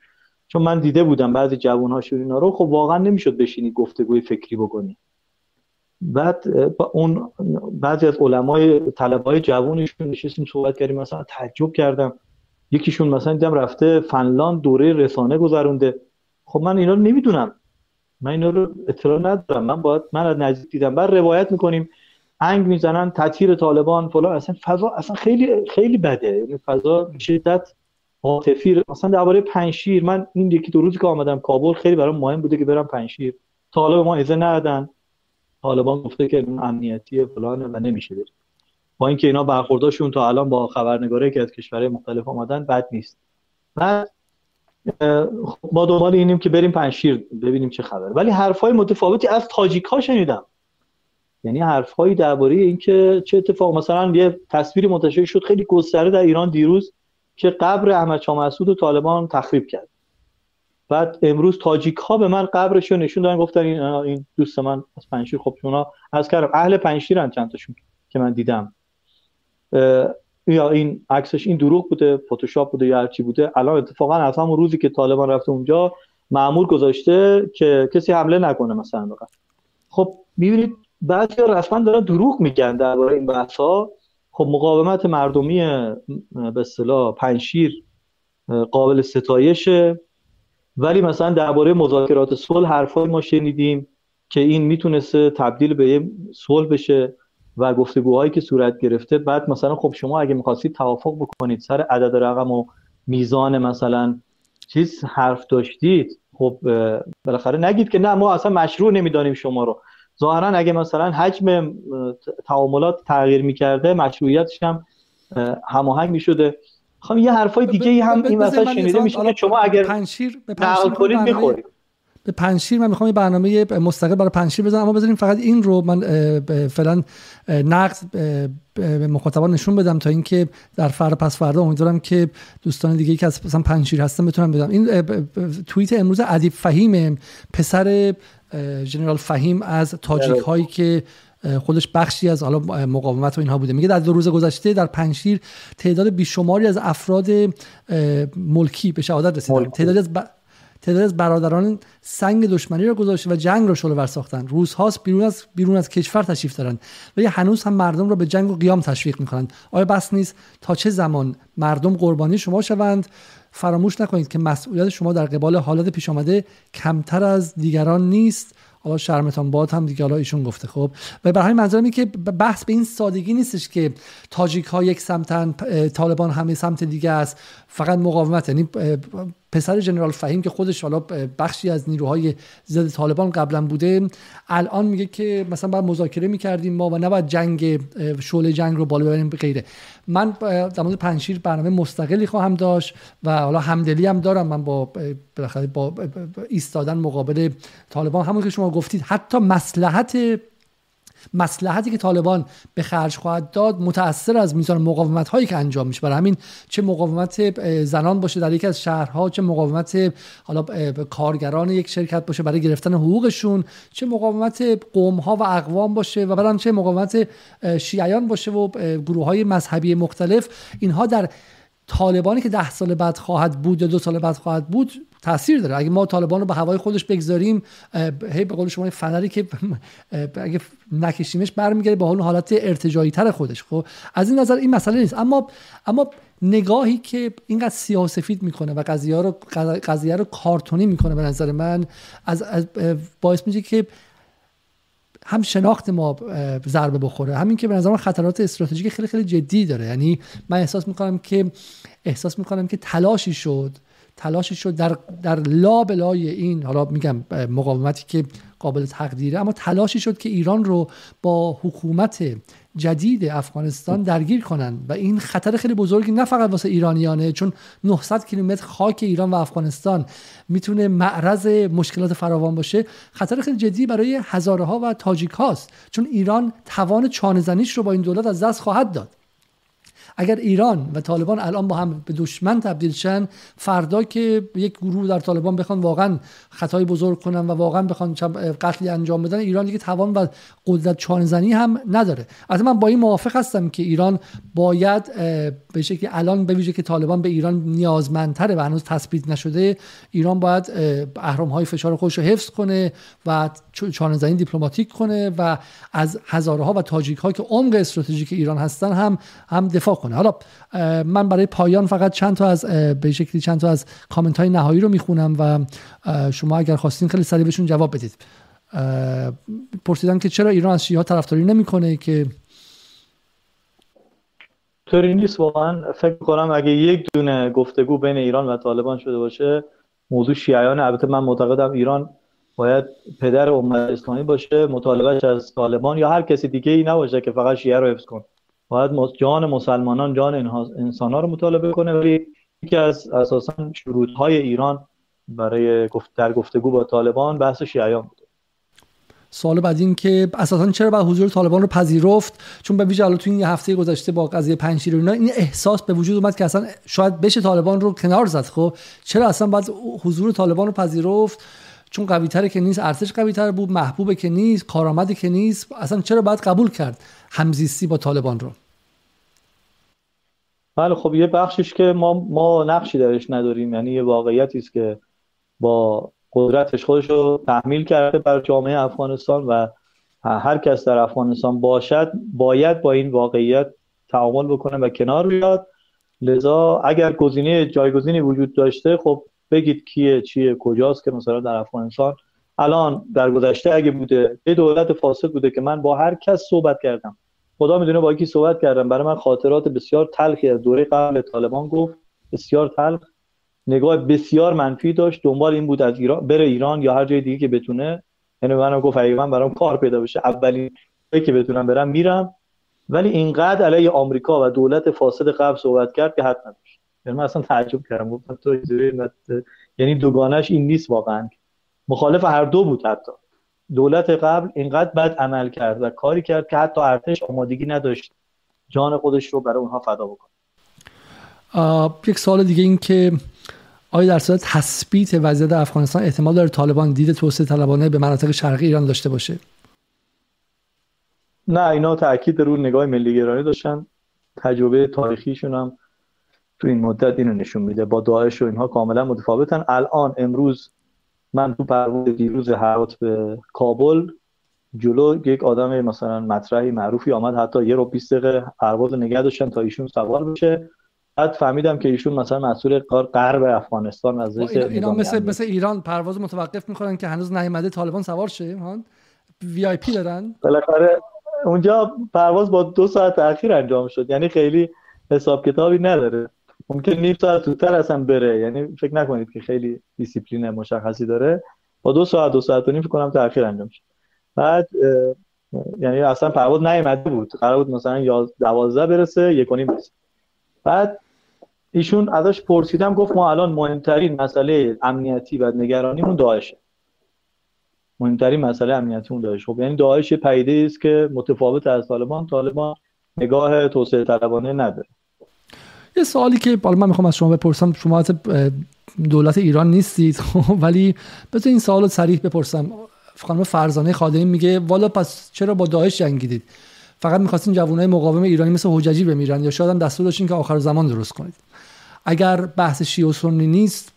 چون من دیده بودم بعضی جوان هاشون اینا رو خب واقعا نمی‌شد بشینی گفتگوی فکری بکنی. بعد اون بعضی از علمای طلبه جوانشون نشستیم صحبت کردیم مثلا تعجب کردم. یکیشون مثلا دیدم رفته فنلاند دوره رسانه گذرونده. خب من اینا رو نمی‌دونم. من اینا رو اطلاع ندارم. من باید من از نزدیک دیدم. بعد روایت می‌کنیم. انگ می‌زنن تطهیر طالبان فلان. اصلا فضا اصلا خیلی خیلی بده. یعنی فضا شدت عاطفی. مثلا درباره پنشیر من این یکی دو روزی که آمدم کابل خیلی برام مهم بوده که برم پنشیر. طالب ما اجازه ندادن. طالبان گفته که امنیتی فلانه و نمیشه بریم اینکه اینا برخورداشون تا الان با خبرنگاره که از کشورهای مختلف آمدن بد نیست. بعد ما دنبال اینیم که بریم پنشیر ببینیم چه خبر ولی حرفای متفاوتی از تاجیک ها شنیدم. یعنی حرفهایی درباره اینکه چه اتفاق مثلا یه تصویری منتشر شد خیلی گسترده در ایران دیروز که قبر احمد شاه مسعود و طالبان تخریب کرد. بعد امروز تاجیک ها به من قبرش رو نشون دادن گفتن این این دوست من از پنشیر خب شما از کردم اهل پنشیرن چند تاشون که من دیدم. یا این عکسش این دروغ بوده فتوشاپ بوده یا هرچی بوده. الان اتفاقا از همون روزی که طالبان رفته اونجا معمول گذاشته که کسی حمله نکنه مثلا بقید. خب می‌بینید بعضی رسما دارن دروغ میگن درباره این بحث ها خب مقاومت مردمی به اصطلاح پنشیر قابل ستایشه. ولی مثلا درباره مذاکرات صلح حرفای ما شنیدیم که این می‌تونسته تبدیل به یه صلح بشه. و گفتگوهایی که صورت گرفته بعد مثلا خب شما اگه می‌خواستید توافق بکنید سر عدد رقم و میزان مثلا چیز حرف داشتید خب بالاخره نگید که نه ما اصلا مشروع نمی‌دانیم شما رو. ظاهرا اگه مثلا حجم تعاملات تغییر می‌کرده مشروعیتش هم هماهنگ می‌شده. خب یه حرفای دیگه ای هم این وسط شنیده میشه شما اگر پنشیر کنید می‌خورید به پنشیر من می‌خوام یه برنامه مستقل برای پنشیر بزنم اما بذاریم فقط این رو من فعلا نقد به مخاطبان نشون بدم تا اینکه در فردا پس فردا امیدوارم که دوستان دیگه که از مثلا پنشیر هستن بتونم بدم این توییت امروز ادیب فهیم پسر جنرال فهیم از تاجیک هایی که خودش بخشی از حالا مقاومت و اینها بوده. میگه در دو روز گذشته در پنشیر تعداد بیشماری از افراد ملکی به شهادت رسیدن. تعدادی از تعداد از برادران سنگ دشمنی را گذاشته و جنگ را شلوور ساختن. روزهاست بیرون از بیرون از کشور تشریف دارند ولی هنوز هم مردم را به جنگ و قیام تشویق می‌کنند آیا بس نیست؟ تا چه زمان مردم قربانی شما شوند؟ فراموش نکنید که مسئولیت شما در قبال حالات پیش آمده کمتر از دیگران نیست. حالا شرمتان باد هم دیگه حالا ایشون گفته. خب و برای همین منظورم که بحث به این سادگی نیستش که تاجیک ها یک سمتن طالبان همه سمت دیگه است. فقط مقاومت یعنی پسر جنرال فهیم که خودش حالا بخشی از نیروهای ضد طالبان قبلا بوده الان میگه که مثلا باید مذاکره می‌کردیم ما و نباید جنگ شعله جنگ رو بالا ببریم غیره. من در مورد پنشیر برنامه مستقلی خواهم داشت و حالا همدلی هم دارم. من با با ایستادن مقابل طالبان. همون که شما گفتید حتی مسلحت مسلحتی که طالبان به خرج خواهد داد متاثر از میزان مقاومت هایی که انجام میشه. برای همین چه مقاومت زنان باشه در یکی از شهرها چه مقاومت حالا کارگران یک شرکت باشه برای گرفتن حقوقشون چه مقاومت قوم ها و اقوام باشه و بعدم چه مقاومت شیعیان باشه و گروه های مذهبی مختلف. اینها در طالبانی که ده سال بعد خواهد بود یا دو سال بعد خواهد بود تاثیر داره. اگه ما طالبان رو به هوای خودش بگذاریم هی به قول شما فنری که اگه نکشیمش برمیگرده به اون حالت ارتجایی تر خودش. خب از این نظر این مسئله نیست. اما اما نگاهی که اینقدر سیاسفید می‌کنه و قضیه رو قضیه رو کارتونی می‌کنه به نظر من از, از باعث میشه که هم شناخت ما ضربه بخوره. همین که به نظر خطرات استراتژیک خیلی خیلی جدی داره. یعنی من احساس می‌کنم که احساس می‌کنم که تلاشی شد تلاشی شد در در لابلای این حالا میگم مقاومتی که قابل تقدیره اما تلاشی شد که ایران رو با حکومت جدید افغانستان درگیر کنن. و این خطر خیلی بزرگی نه فقط واسه ایرانیانه چون 900 کیلومتر خاک ایران و افغانستان می‌تونه معرض مشکلات فراوان باشه. خطر خیلی جدی برای هزاره ها و تاجیک هاست چون ایران توان چانه زنیش رو با این دولت از دست خواهد داد. اگر ایران و طالبان الان با هم به دشمن تبدیل شن فردا که یک گروه در طالبان بخوان واقعا خطای بزرگ کنن و واقعا بخوان قتلی انجام بدن ایران دیگه توان و قدرت چانزنی هم نداره. از من با این موافق هستم که ایران باید به شکلی الان به ویژه که طالبان به ایران نیازمندتره و هنوز تثبیت نشده ایران باید اهرام های فشار خودش رو حفظ کنه و چانزنی دیپلماتیک کنه و از هزاره ها و تاجیک ها که عمق استراتژیک ایران هستن هم هم دفاع کنه حالا من برای پایان فقط چند تا از به شکلی چند تا از کامنت های نهایی رو می‌خونم و شما اگر خواستین خیلی سریع بهشون جواب بدید. پرسیدن که چرا ایران از شیعه طرفداری نمی‌کنه که طوری نیست واقعا. فکر کنم اگه یک دونه گفتگو بین ایران و طالبان شده باشه موضوع شیعیان البته من معتقدم ایران باید پدر امت اسلامی باشه مطالبهش از طالبان یا هر کسی دیگه ای نباشه که فقط شیعه رو حفظ کن باید جان مسلمانان جان انسان ها رو مطالبه کنه. ولی یکی از اساسا شروط های ایران برای گفت در گفتگو با طالبان بحث شیعیان بود. سوال بعد این که اساسا چرا بعد حضور طالبان رو پذیرفت؟ چون به ویژه تو این هفته گذشته با قضیه پنجشیر اینا این احساس به وجود اومد که اصلا شاید بشه طالبان رو کنار زد. خب چرا اصلا بعد حضور طالبان رو پذیرفت؟ چون قوی تره که نیست ارتش قوی تر بود محبوبه که نیست کارآمدی که نیست اصلا چرا باید قبول کرد همزیستی با طالبان رو؟ بله خب یه بخشش که ما ما نقشی درش نداریم. یعنی یه واقعیتی است که با قدرتش خودش رو تحمیل کرده بر جامعه افغانستان و هر کس در افغانستان باشد باید با این واقعیت تعامل بکنه و کنار بیاد. لذا اگر گزینه جایگزینی وجود داشته خب بگید کیه چیه کجاست که مثلا در افغانستان الان در گذشته اگه بوده یه دولت فاسد بوده که من با هر کس صحبت کردم. خدا می‌دونه با کی صحبت کردم. برای من خاطرات بسیار تلخی از دوره قبل طالبان گفت. بسیار تلخ. نگاه بسیار منفی داشت. دنبال این بود از ایران بره ایران یا هر جای دیگه که بتونه. یعنی منم گفت من برام کار پیدا بشه اولین که بتونم برم میرم. ولی اینقدر علیه آمریکا و دولت فاسد قبل صحبت کرد که حد نداشت. یعنی من اصلا تعجب کردم. گفتم تو یعنی دوگانش این نیست واقعا. مخالف هر دو بود حتی. دولت قبل اینقدر بد عمل کرد و کاری کرد که حتی ارتش آمادگی نداشت. جان خودش رو برای اونها فدا بکنه یک سوال دیگه این که آیا در صورت تثبیت وضعیت افغانستان احتمال داره طالبان دید توسعه طلبانه به مناطق شرقی ایران داشته باشه؟ نه اینا تاکید رو نگاه ملی گرایی داشتن. تجربه تاریخیشون هم تو این مدت اینو نشون میده. با داعش و اینها کاملا متفاوتن. الان امروز من تو پرواز دیروز هرات به کابل جلو یک آدم مثلا مطرحی معروفی آمد حتی یه رو 20 دقیقه پرواز نگه داشتن تا ایشون سوار بشه. بعد فهمیدم که ایشون مثلا مسئول کار غرب افغانستان از اینا, اینا مثل مثل ایران پرواز متوقف می‌کنن که هنوز نیومده طالبان سوار شه هان VIP دارن؟ بالاخره اونجا پرواز با دو ساعت تاخیر انجام شد یعنی خیلی حساب کتابی نداره. ممکن نیم ساعت زودتر اصلا بره. یعنی فکر نکنید که خیلی دیسیپلین مشخصی داره. با دو ساعت دو ساعت و نیم فکر کنم تاخیر انجام شد بعد یعنی اصلا پرواز نیومده بود. قرار بود مثلا 12 برسه یک و نیم برسه. بعد ایشون ازش پرسیدم گفت ما الان مهمترین مسئله امنیتی و نگرانیمون داعشه مهمترین مسئله امنیتی اون داعش. خب یعنی داعش پیده است که متفاوت از طالبان. طالبان نگاه توسعه طلبانه نداره. یه سوالی که بالا من می‌خوام از شما بپرسم شما دولت ایران نیستید خب، ولی بذار این سوال رو صریح بپرسم. خانم فرزانه خادمی میگه والا پس چرا با داعش جنگیدید؟ فقط می‌خواستین جوانای مقاوم ایرانی مثل حججی بمیرن یا شاید هم دستور داشتین که آخر زمان درست کنید. اگر بحث شیعه و سنی نیست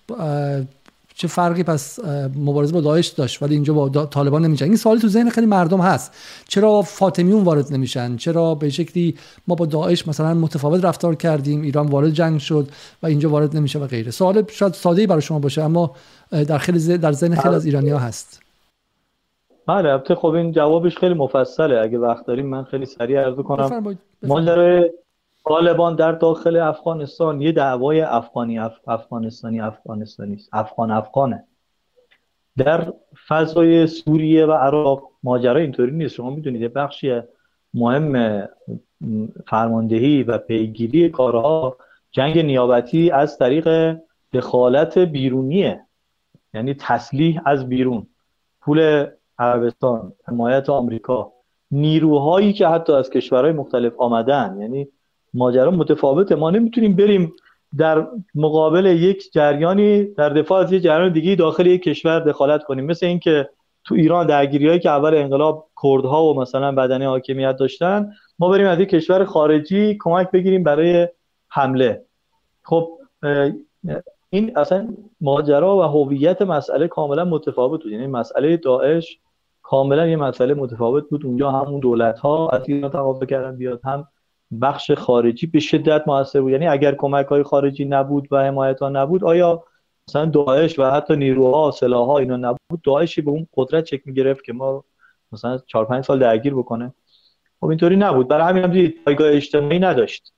چه فرقی پس مبارزه با داعش داشت؟ ولی اینجا با طالبان نمیشه این سوالی تو ذهن خیلی مردم هست. چرا فاطمیون وارد نمیشن؟ چرا به شکلی ما با داعش مثلا متفاوت رفتار کردیم ایران وارد جنگ شد و اینجا وارد نمیشه و غیره؟ سوال شاید ساده برای شما باشه اما در خیلی در ذهن خیلی از ایرانی ها هست. بله البته خب این جوابش خیلی مفصله. اگه وقت داریم من خیلی سریع عرض کنم. ماجرای طالبان در داخل افغانستان یه دعوای افغانی اف... افغانستانی افغانستانی است. افغان افغانه. در فضای سوریه و عراق ماجرا اینطوری نیست. شما می‌دونید بخشی مهم فرماندهی و پیگیری کارها جنگ نیابتی از طریق دخالت بیرونیه. یعنی تسلیح از بیرون. پول عربستان حمایت آمریکا. نیروهایی که حتی از کشورهای مختلف آمدن یعنی ماجرا متفاوته. ما نمی‌تونیم بریم در مقابل یک جریانی در دفاع از یک جریان دیگه داخل یک کشور دخالت کنیم. مثل اینکه تو ایران درگیری هایی که اول انقلاب کردها و مثلا بدنه حاکمیت داشتن ما بریم از یک کشور خارجی کمک بگیریم برای حمله. خب این اصلا ماجرا و هویت مسئله کاملا متفاوت بود. یعنی مسئله داعش کاملا یه مسئله متفاوت بود. اونجا همون دولت ها از ایران تقاضا کردن بیاد هم بخش خارجی به شدت موثر بود. یعنی اگر کمک های خارجی نبود و حمایت ها نبود آیا مثلا داعش و حتی نیروها سلاح ها اینا نبود؟ داعشی به اون قدرت چک می‌گرفت که ما مثلا 4 5 سال درگیر بکنه. خب اینطوری نبود. برای همین هم پایگاه اجتماعی نداشت.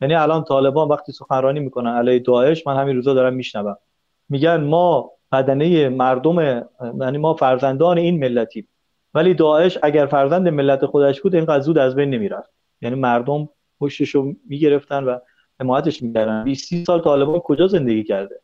یعنی الان طالبان وقتی سخنرانی می‌کنن علیه داعش من همین روزا دارم میشنوم. میگن ما بدنه مردم یعنی ما فرزندان این ملتیم. ولی داعش اگر فرزند ملت خودش بود اینقدر زود از بین نمی‌رفت. یعنی مردم پشتش رو می‌گرفتن و حمایتش می‌کردن. 20 سال طالبان کجا زندگی کرده.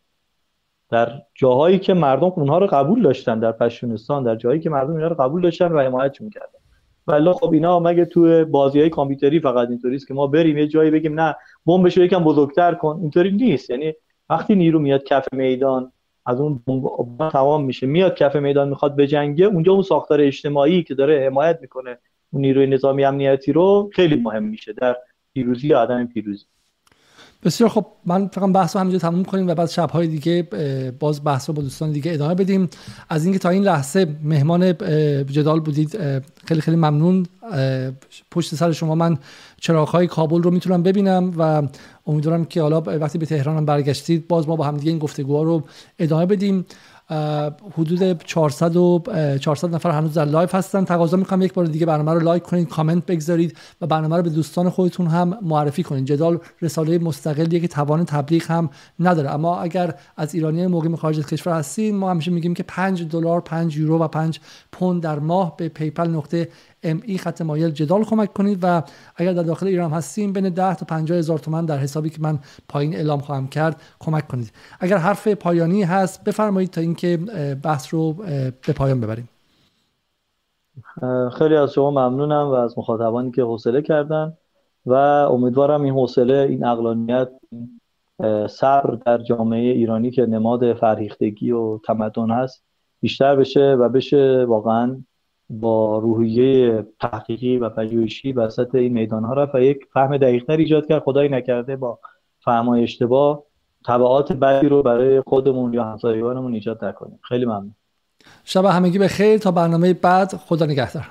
در جاهایی که مردم اونها رو قبول داشتن در پشتونستان در جاهایی که مردم اینا رو قبول داشتن و حمایت می‌کردن. ولی خب اینا مگه تو بازی های کامپیوتری فقط اینطوری است که ما بریم یه جایی بگیم نه بمبش رو یکم بزرگتر کن. اینطوری نیست. یعنی وقتی نیرو میاد کف میدان از اون تمام میشه. میاد کف میدان می‌خواد بجنگه اونجا اون ساختار اجتماعی که داره حمایت می‌کنه. نیروی نظامی امنیتی رو خیلی مهم. میشه در پیروزی یا عدم پیروزی. بسیار خب من فقط بحث رو همینجا تموم کنیم و بعد شبهای دیگه باز بحث رو با دوستان دیگه ادامه بدیم. از اینکه تا این لحظه مهمان جدال بودید خیلی خیلی ممنون. پشت سر شما من چراغهای کابل رو می‌تونم ببینم و امیدوارم که حالا وقتی به تهران هم برگشتید باز ما با هم دیگه این گفتگوها رو ادامه بدیم. حدود 400 و 400 نفر هنوز در لایو هستن. تقاضا می‌کنم یک بار دیگه برنامه رو لایک کنید کامنت بگذارید و برنامه رو به دوستان خودتون هم معرفی کنید جدال رسانه مستقلیه که توان تبلیغ هم نداره. اما اگر از ایرانی مقیم خارج از کشور هستین ما همیشه میگیم که 5 دلار 5 یورو و 5 پوند در ماه به PayPal نقطه me خط مایل جدال کمک کنید و اگر در داخل ایران هستیم بین 10 تا 50 هزار تومن در حسابی که من پایین اعلام خواهم کرد کمک کنید. اگر حرف پایانی هست بفرمایید تا اینکه بحث رو به پایان ببریم. خیلی از شما ممنونم و از مخاطبانی که حوصله کردن و امیدوارم این حوصله این اقلانیت صبر در جامعه ایرانی که نماد فرهیختگی و تمدن هست بیشتر بشه و بشه واقعا با روحیه تحقیقی و پژوهشی وسط این میدان ها رفت و یک فهم دقیقتر ایجاد کرد. خدایی نکرده با فهم اشتباه تبعات بدی رو برای خودمون یا همسایگانمون ایجاد نکنیم. خیلی ممنون. شب همگی به خیر تا برنامه بعد خدا نگهدار.